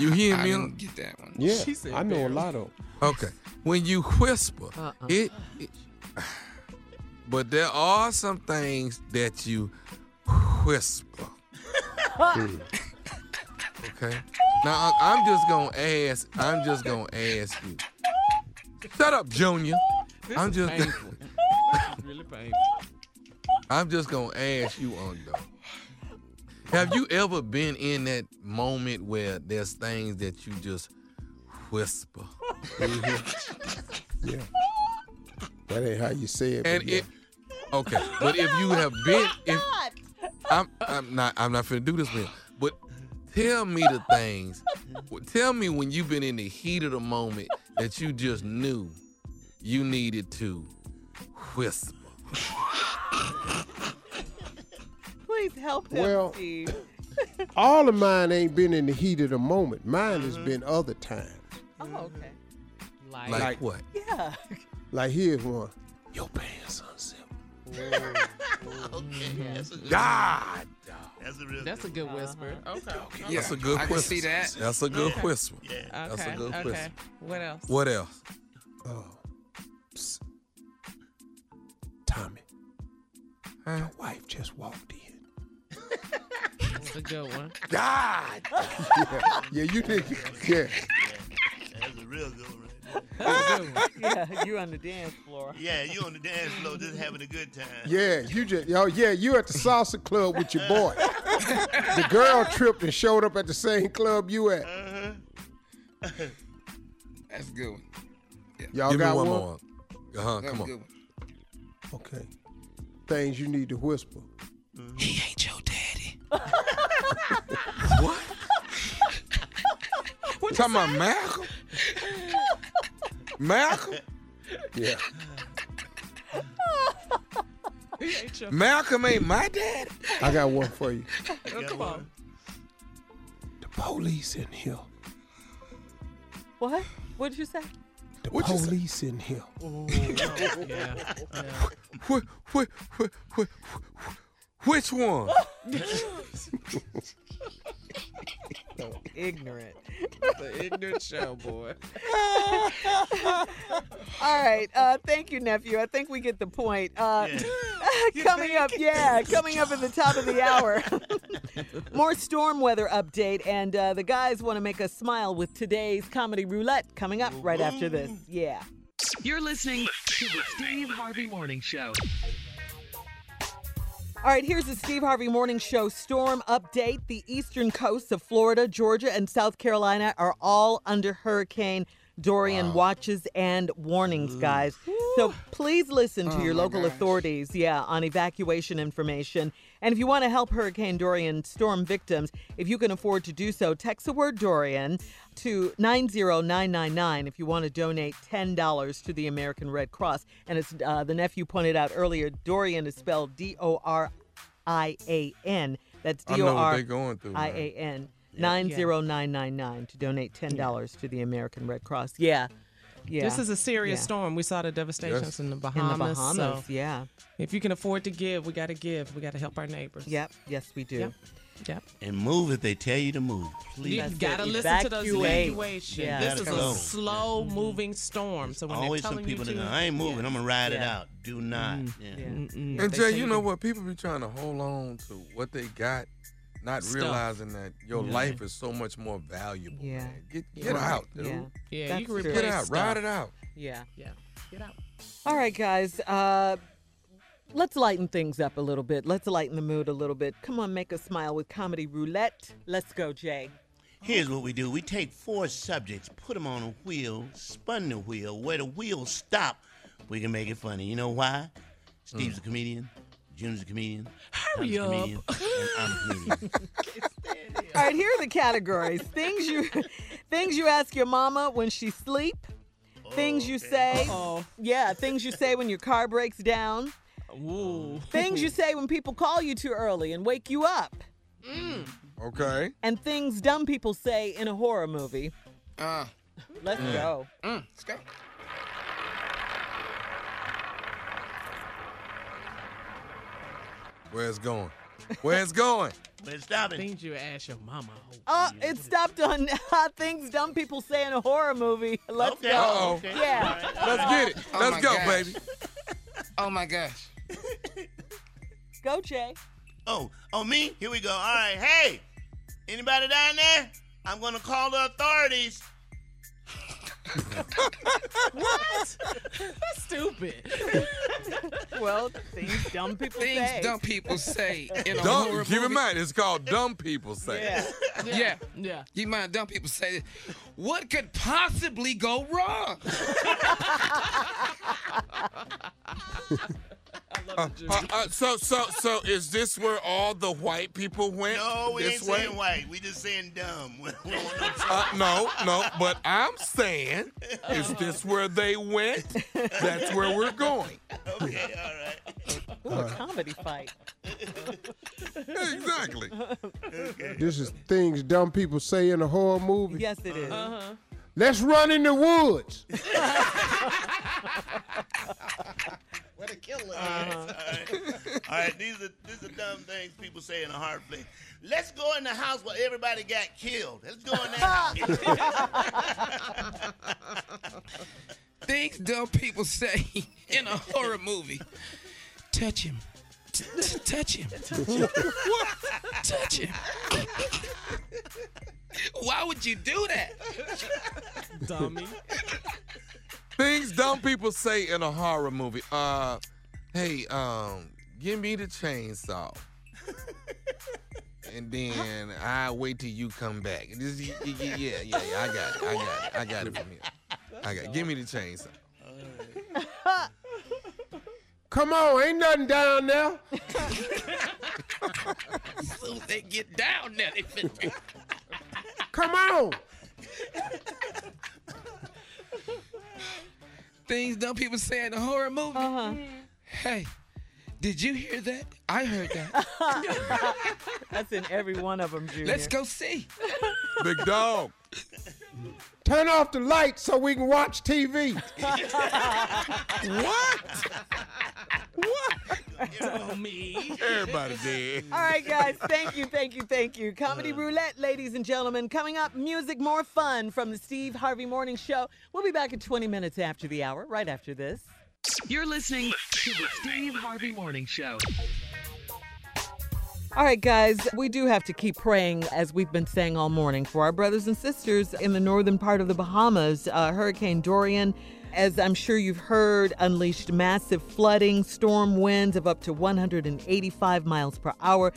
You hear I me? didn't get that one. Yeah, She said I know a barely. lot of 'em. Okay. When you whisper, Uh-uh. it, it. *sighs* But there are some things that you whisper. Hmm. okay. Now I'm just gonna ask. I'm just gonna ask you. Shut up, Junior. This I'm is just. painful. *laughs* Really painful. I'm just gonna ask you, Unc. Though. Have you ever been in that moment where there's things that you just whisper? Yeah. That ain't how you say it. And but yeah. okay, but if you have been, if I'm, I'm not, I'm not finna do this with. But tell me the things. *laughs* Tell me when you've been in the heat of the moment that you just knew you needed to whisper. *laughs* Please help him, Well- Steve. *laughs* all of mine ain't been in the heat of the moment. Mine has uh-huh. been other times. Oh, okay. Like, Like, what? Yeah. Like here's one. Your pants unzipped. *laughs* Okay, that's a good. God, That's a real. that's a good whisper. Uh-huh. Okay. Yeah, that's a good I whisper. can see that. That's a good Okay. whisper. Yeah. Okay. That's a good okay. whisper. What else? What else? Oh. Psst. Tommy, Huh? your wife just walked in. That's a good one. God. *laughs* Yeah, yeah you think, yeah. That's a real good one. Right That's a good one. *laughs* Yeah, you on the dance floor. Yeah, you on the dance floor just having a good time. Yeah, you just, oh yeah, you at the salsa club with your boy. *laughs* the girl tripped and showed up at the same club you at. Uh-huh. That's a good one. Y'all Give me got one one? more. Uh-huh, That come on. Okay. Things you need to whisper. He ain't your daddy. What? *laughs* What talking about Malcolm? Malcolm? *laughs* Yeah. He ain't your- Malcolm ain't my dad. I got one for you. Oh, come on. The police in here. What? What did you say? The What you say? police in here. Yeah. yeah. Wh- wh- wh- wh- wh- Which one? *laughs* Ignorant. The ignorant show, boy. *laughs* All right. Uh, thank you, nephew. I think we get the point. Uh, Yeah. *laughs* coming up, yeah, coming up at the top of the hour. *laughs* More storm weather update, and uh, the guys want to make us smile with today's comedy roulette coming up right after this. Yeah. You're listening to the Steve Harvey Morning Show. All right, here's the Steve Harvey Morning Show storm update. The eastern coasts of Florida, Georgia, and South Carolina are all under Hurricane Dorian watches and warnings, mm. guys. So please listen to Oh, your local gosh. authorities, yeah, on evacuation information. And if you want to help Hurricane Dorian storm victims, if you can afford to do so, text the word Dorian to 90999 if you want to donate $10 to the American Red Cross. And as uh, the nephew pointed out earlier, Dorian is spelled D O R I A N. That's D O R I A N. know O what R they going through, I man. A N. 90999 to donate $10 to the American Red Cross. Yeah. Yeah. This is a serious Yeah. storm. We saw the devastations Yes. in the In the Bahamas. Bahamas, so yeah. If you can afford to give, we got to give. We got to help our neighbors. Yep. Yes, we do. Yep. Yep. And move if they tell you to move. Please. You gotta listen to those Evacuate. evacuation. Yeah. This is Gotta a go. slow mm-hmm. moving storm. So when Always they're some people you that to, go, I ain't moving. I'm gonna ride it out. Do not. Mm-hmm. Yeah. Mm-mm. And Jay, you you know what? People be trying to hold on to what they got, not Stuff. realizing that your Yeah. life is so much more valuable. Yeah. Man. Get get Right. out, dude. Yeah. Yeah, That's you can true. replace Get out, stuff. ride it out. Yeah. Yeah. Get out. All right, guys. Uh, let's lighten things up a little bit. Let's lighten the mood a little bit. Come on, make us smile with Comedy Roulette. Let's go, Jay. Here's what we do. We take four subjects, put them on a wheel, spun the wheel. Where the wheel stop, we can make it funny. You know why? Steve's a comedian. Junior's a comedian. Hurry I'm a up. comedian. And I'm a comedian. *laughs* All right, here are the categories. things you *laughs* things you ask your mama when she sleep. Things you say. Yeah, things you say when your car breaks down. Ooh. Things you say when people call you too early and wake you up. Okay. And things dumb people say in a horror movie. Uh, Let's go. mm, let's go. Where it's going? Where it's going? *laughs* But stop it. Things you ask your mama. Oh, it stopped on *laughs* things dumb people say in a horror movie. *laughs* Let's Okay. go. Uh-oh. Okay. Yeah. Let's get it. Oh Let's my go, gosh. baby. Oh my gosh. Go, Jay. Oh, oh, me? Here we go. All right. Hey, anybody down there? I'm gonna call the authorities. What? That's stupid. Well, things dumb people Things say. Things dumb people say in a Dumb, horror keep in mind, it's called dumb people say. Yeah. Yeah. Yeah. You mind dumb people say, what could possibly go wrong? *laughs* Uh, uh, uh, so, so, so, is this where all the white people went? No, we this ain't way? saying white. We just saying dumb. *laughs* We don't want no Uh, no, no, but I'm saying, is this where they went? That's where we're going. Okay, all right. Ooh, a comedy fight. *laughs* Exactly. This is things dumb people say in a horror movie. Yes, it is. Uh-huh. Let's run in the woods. *laughs* Where the killer is. Uh-huh. All right. All right, these are these are dumb things people say in a hard place. Let's go in the house where everybody got killed. Let's go in that house. Things dumb people say in a horror movie. Touch him. T- t- touch him. what? Touch him. Why would you do that? Dummy. Things dumb people say in a horror movie. Uh, hey, um, give me the chainsaw. And then I wait till you come back. Yeah, yeah, yeah, yeah, I got it. I got it. I got it from here. I got. it. Give me the chainsaw. Come on, ain't nothing down there. soon as *laughs* they get down there, they. Come on. Things dumb people say in a horror movie. Uh-huh. Hey, did you hear that? I heard that. *laughs* That's in every one of them, Junior. Let's go see. Big dog. *laughs* Turn off the lights so we can watch TV. *laughs* What? What? Oh, me. Everybody did. All right, guys. Thank you, thank you, thank you. Comedy uh. Roulette, ladies and gentlemen. Coming up, music, more fun from the Steve Harvey Morning Show. We'll be back in 20 minutes after the hour, right after this. You're listening to the Steve Harvey Morning Show. All right, guys, we do have to keep praying, as we've been saying all morning, for our brothers and sisters in the northern part of the Bahamas. Uh, Hurricane Dorian, as I'm sure you've heard, unleashed massive flooding, storm winds of up to 185 miles per hour.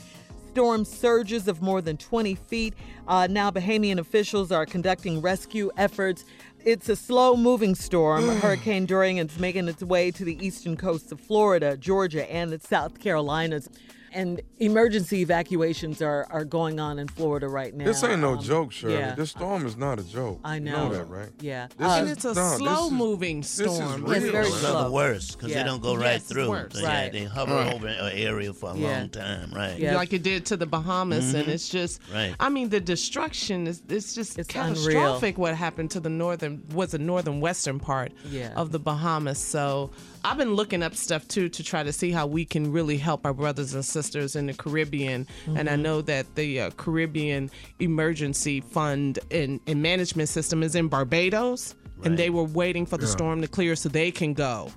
Storm surges of more than 20 feet. Uh, now, Bahamian officials are conducting rescue efforts. it's a slow moving storm. Hurricane Dorian is making its way to the eastern coasts of Florida, Georgia, and the South Carolinas. And emergency evacuations are, are going on in Florida right now. This ain't no Um, joke, Shirley. yeah. This storm is not a joke. I You know. know that, right? Yeah. This Uh, is- and it's a no, this slow is- storm. this is storm. It's real, very man. Those are the worst because Yeah. they don't go right it's through. worse. So, yeah, Right. they hover Right. over an area for a Yeah. long time, right? Yeah. like it did to the Bahamas, and Mhm. it's just, Right. I mean, the destruction is it's just It's catastrophic. What happened to the northern was the northern western part Yeah. of the Bahamas. So I've been looking up stuff too to try to see how we can really help our brothers and sisters in the Caribbean. And I Mhm. know that the uh, Caribbean Emergency Fund and, and Management System is in Barbados, and they were waiting for the Yeah. storm to clear so they can go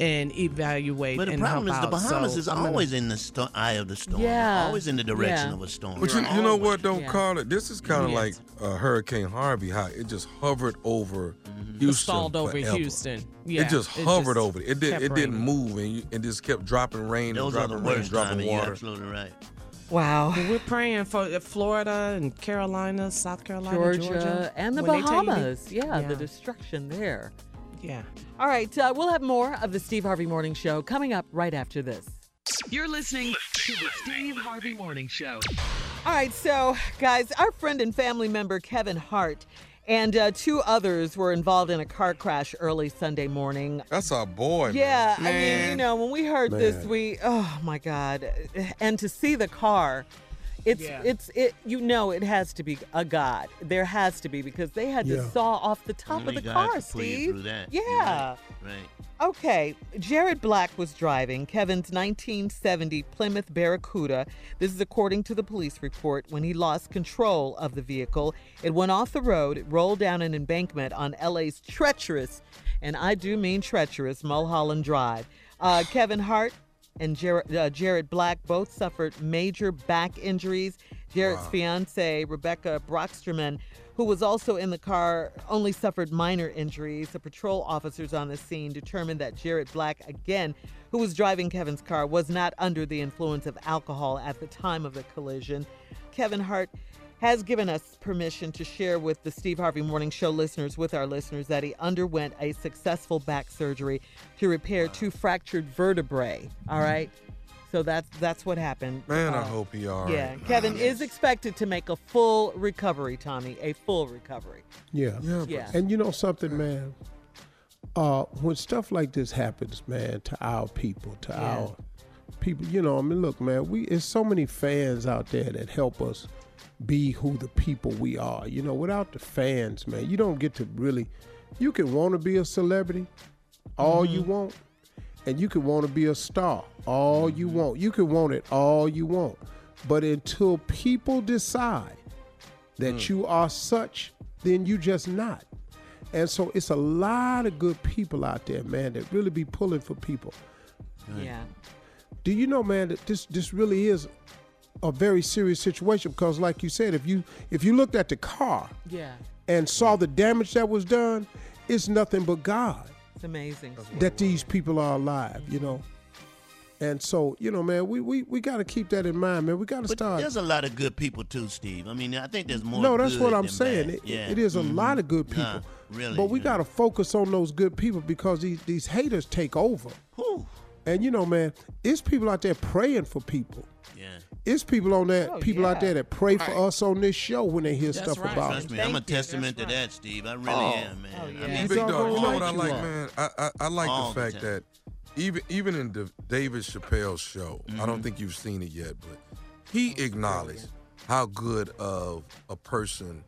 and evaluate But the and problem is the. Bahamas So is I'm gonna- always in the sto- eye of the storm. Yeah. Always in the direction Yeah. of a storm. But you, you know what, Don't Yeah. it. This is kind of Yes. like uh, Hurricane Harvey, how it just hovered over Houston. It stalled over forever. Houston. Yeah, it just it hovered just over it. It, did. It didn't move, and you, it just kept dropping rain Those and dropping rain, worst, dropping Tommy. You're water. absolutely right. Wow. But we're praying for uh, Florida and Carolina, South Carolina, Georgia, Georgia, and the When they tell you they- Bahamas. yeah, the destruction there. Yeah. All right, uh, we'll have more of the Steve Harvey Morning Show coming up right after this. You're listening to the Steve Harvey Morning Show. All right, so guys, our friend and family member Kevin Hart and uh, two others were involved in a car crash early Sunday morning. That's our boy. Yeah, I mean, you know, when we heard this, we oh my god, and to see the car, it's Yeah. it's it. You know, it has to be a god. There has to be because they had to Yeah. saw off the top Only of the car, could Steve. through that. Yeah. Right. Right. Okay, Jared Black was driving Kevin's 1970 Plymouth Barracuda. This is according to the police report. When he lost control of the vehicle, it went off the road, it rolled down an embankment on LA's treacherous, and I do mean treacherous, Mulholland Drive. Uh, Kevin Hart and Jared, uh, Jared Black both suffered major back injuries. Jared's fiance, Rebecca Broxterman, who was also in the car, only suffered minor injuries. The patrol officers on the scene determined that Jared Black, again, who was driving Kevin's car, was not under the influence of alcohol at the time of the collision. Kevin Hart has given us permission to share with the Steve Harvey Morning Show listeners, with our listeners, that he underwent a successful back surgery to repair two fractured vertebrae. All right. So that's that's what happened. Man, I Uh, hope he all right. yeah, Kevin is expected to make a full recovery, Tommy, a full recovery. Yeah. Yeah, Yeah. And you know something, man? Uh, when stuff like this happens, man, to our people, to Yeah. our people, you know, I mean, look, man, we it's so many fans out there that help us be who the people we are. You know, without the fans, man, you don't get to really. You can want to be a celebrity, all you mm-hmm. want, and you can want to be a star, all you mm-hmm. want. You can want it all you want, but until people decide that mm. you are such, then you just not. And so it's a lot of good people out there, man, that really be pulling for people. Yeah. Do you know, man, that this this really is a very serious situation because like you said, if you if you looked at the car Yeah. and saw the damage that was done, it's nothing but God It's amazing. that these people are alive, you know. And so, you know, man, we we, we got to keep that in mind, man. We got to But start. there's a lot of good people too, Steve. I mean, I think there's more. No, that's good what I'm saying. It, yeah. it is a Mhm. lot of good people. Nah, really. But we got to focus on those good people because these, these haters take over. And you know, man, it's people out there praying for people. Yeah. It's people on that Oh, people out there that pray for us on this show when they hear That's stuff right. about Trust us. me, I'm a testament to that, Steve. I really Oh. am, man. Oh, I yeah. mean, Big dog, you know what I like, are. man? I, I, I like All the the fact time. that even even in the David Chappelle show, I Mm-hmm. don't think you've seen it yet, but he acknowledged how good of a person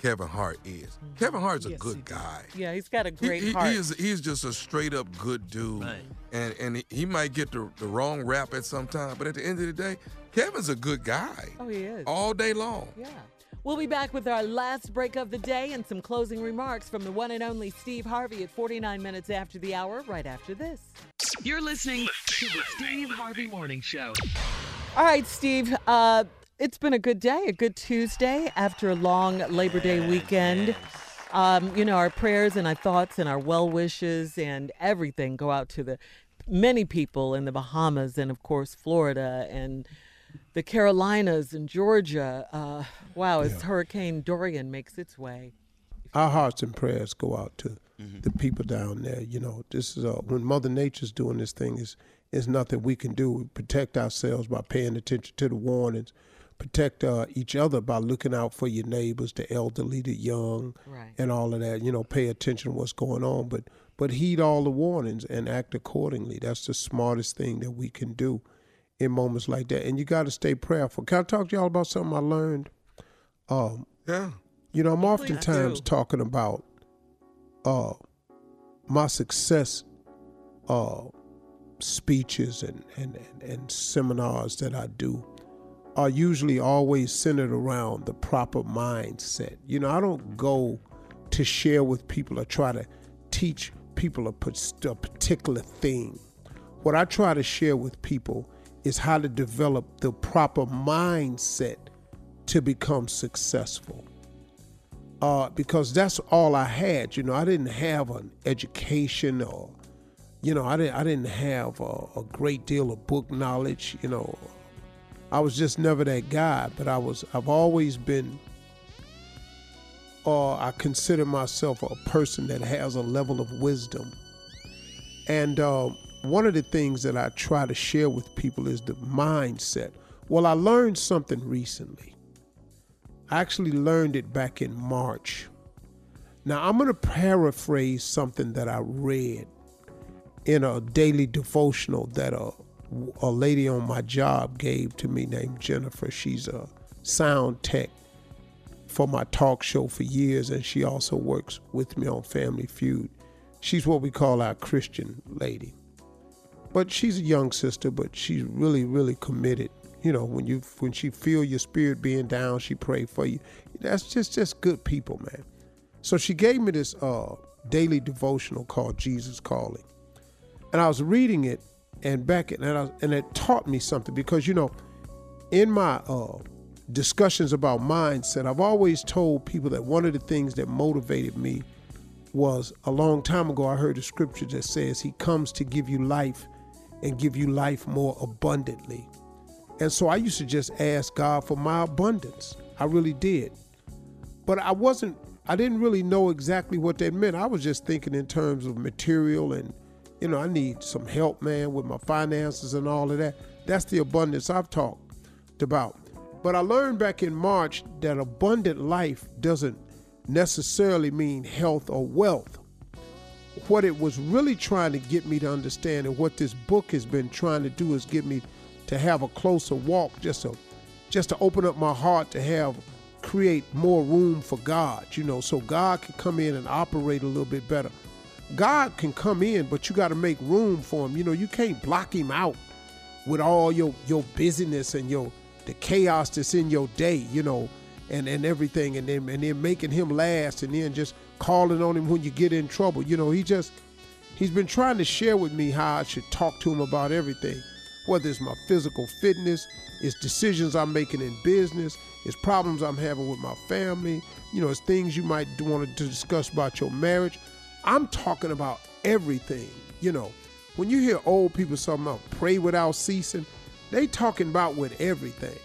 Kevin Hart is. Kevin Hart's a Yes, good guy. Yeah, he's got a great he, heart. he is he's just a straight up good dude, and and he- he might get the, the wrong rap at some time, but at the end of the day, Kevin's a good guy oh, he is. all day long. Yeah. We'll be back with our last break of the day and some closing remarks from the one and only Steve Harvey at 49 minutes after the hour, right after this. You're listening to the Steve Harvey Morning Show. All right, Steve. Uh, it's been a good day, a good Tuesday after a long Labor Day weekend. Um, you know, our prayers and our thoughts and our well wishes and everything go out to the many people in the Bahamas and, of course, Florida and the Carolinas and Georgia. Uh, wow, as Hurricane Dorian makes its way. our hearts and prayers go out to the people down there. You know, this is uh, when Mother Nature's doing this thing is is nothing we can do. We protect ourselves by paying attention to the warnings. Protect uh, each other by looking out for your neighbors, the elderly, the young, Right. and all of that. You know, pay attention to what's going on, but but heed all the warnings and act accordingly. That's the smartest thing that we can do in moments like that. And you got to stay prayerful. Can I talk to y'all about something I learned? Um, yeah. You know, I'm oftentimes talking about uh, my success uh, speeches and, and, and, and seminars that I do are usually always centered around the proper mindset. You know, I don't go to share with people or try to teach people a, a particular thing. What I try to share with people is how to develop the proper mindset to become successful. Uh, because that's all I had. You know, I didn't have an education or, you know, I didn't I didn't have a, a great deal of book knowledge. You know, I was just never that guy. But I was I've always been, or I consider myself a person that has a level of wisdom. And uh, one of the things that I try to share with people is the mindset. Well, I learned something recently. I actually learned it back in March. Now, I'm going to paraphrase something that I read in a daily devotional that a, a lady on my job gave to me named Jennifer. She's a sound tech for my talk show for years, and she also works with me on Family Feud. She's what we call our Christian lady. But she's a young sister, but she's really, really committed. You know, when you when she feel your spirit being down, she pray for you. That's just just good people, man. So she gave me this uh, daily devotional called Jesus Calling, and I was reading it, and back and I, and it taught me something because you know, in my uh, discussions about mindset, I've always told people that one of the things that motivated me was a long time ago. I heard a scripture that says He comes to give you life and give you life more abundantly. And so I used to just ask God for my abundance. I really did. But I wasn't, I didn't really know exactly what that meant. I was just thinking in terms of material and, you know, I need some help, man, with my finances and all of that. That's the abundance I've talked about. But I learned back in March that abundant life doesn't necessarily mean health or wealth. What it was really trying to get me to understand, and what this book has been trying to do, is get me to have a closer walk, just to, just to open up my heart to have create more room for God, you know, so God can come in and operate a little bit better. God can come in, but you got to make room for him. You know, you can't block him out with all your your busyness and your the chaos that's in your day, you know, and and everything, and then and then making him last, and then just calling on him when you get in trouble. You know, he just he's been trying to share with me how I should talk to him about everything, whether it's my physical fitness, it's decisions I'm making in business, it's problems I'm having with my family, you know, it's things you might want to discuss about your marriage. I'm talking about everything, you know. When you hear old people talking about pray without ceasing, they talking about with everything.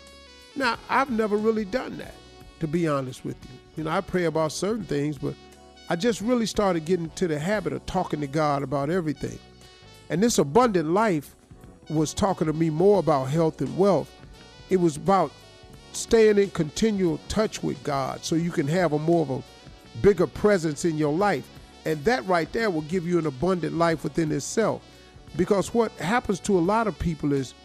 Now, I've never really done that, to be honest with you. You know, I pray about certain things, but I just really started getting to the habit of talking to God about everything. And this abundant life was talking to me more about health and wealth. It was about staying in continual touch with God so you can have a more of a bigger presence in your life. And that right there will give you an abundant life within itself. Because what happens to a lot of people is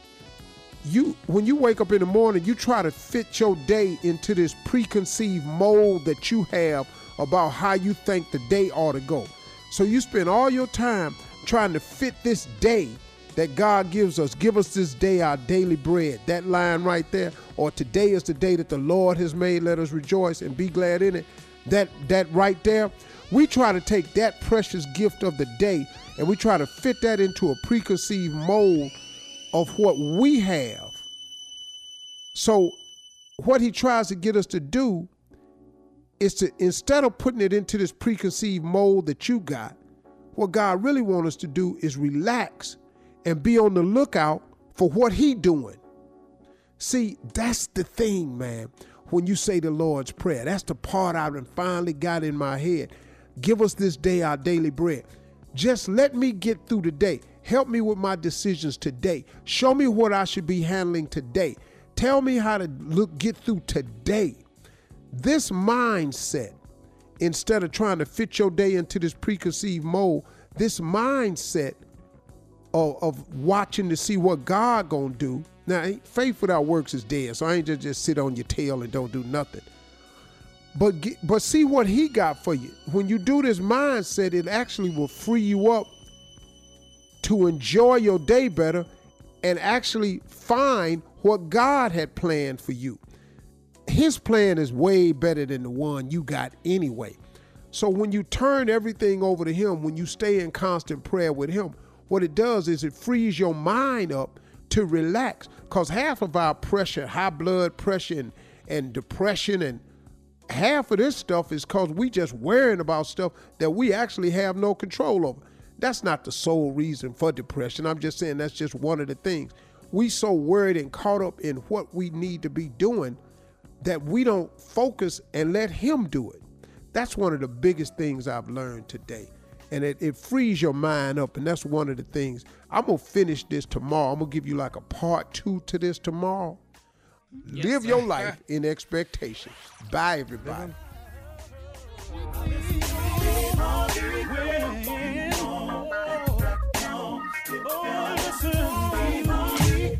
you when you wake up in the morning, you try to fit your day into this preconceived mold that you have about how you think the day ought to go. So you spend all your time trying to fit this day that God gives us. Give us this day our daily bread. That line right there. Or today is the day that the Lord has made. Let us rejoice and be glad in it. That that right there. We try to take that precious gift of the day and we try to fit that into a preconceived mold of what we have. So what he tries to get us to do is to instead of putting it into this preconceived mold that you got, what God really wants us to do is relax and be on the lookout for what he doing. See, that's the thing, man. when you say the Lord's Prayer. That's the part I finally got in my head. Give us this day our daily bread. Just let me get through the day. Help me with my decisions today. Show me what I should be handling today. Tell me how to look get through today. This mindset, instead of trying to fit your day into this preconceived mold, this mindset of, of watching to see what God gonna do. Now, faith without works is dead, so I ain't just, just sit on your tail and don't do nothing. But get, but see what He got for you. When you do this mindset, it actually will free you up to enjoy your day better and actually find what God had planned for you. His plan is way better than the one you got anyway. So when you turn everything over to Him, when you stay in constant prayer with Him, what it does is it frees your mind up to relax. Because half of our pressure, high blood pressure, and, and depression, and half of this stuff is because we just worrying about stuff that we actually have no control over. That's not the sole reason for depression. I'm just saying that's just one of the things. We so worried and caught up in what we need to be doing that we don't focus and let him do it. That's one of the biggest things I've learned today. And it, it frees your mind up. And that's one of the things. I'm going to finish this tomorrow. I'm going to give you like a part two to this tomorrow. Yes, Live sir. your life in expectation. Bye, everybody.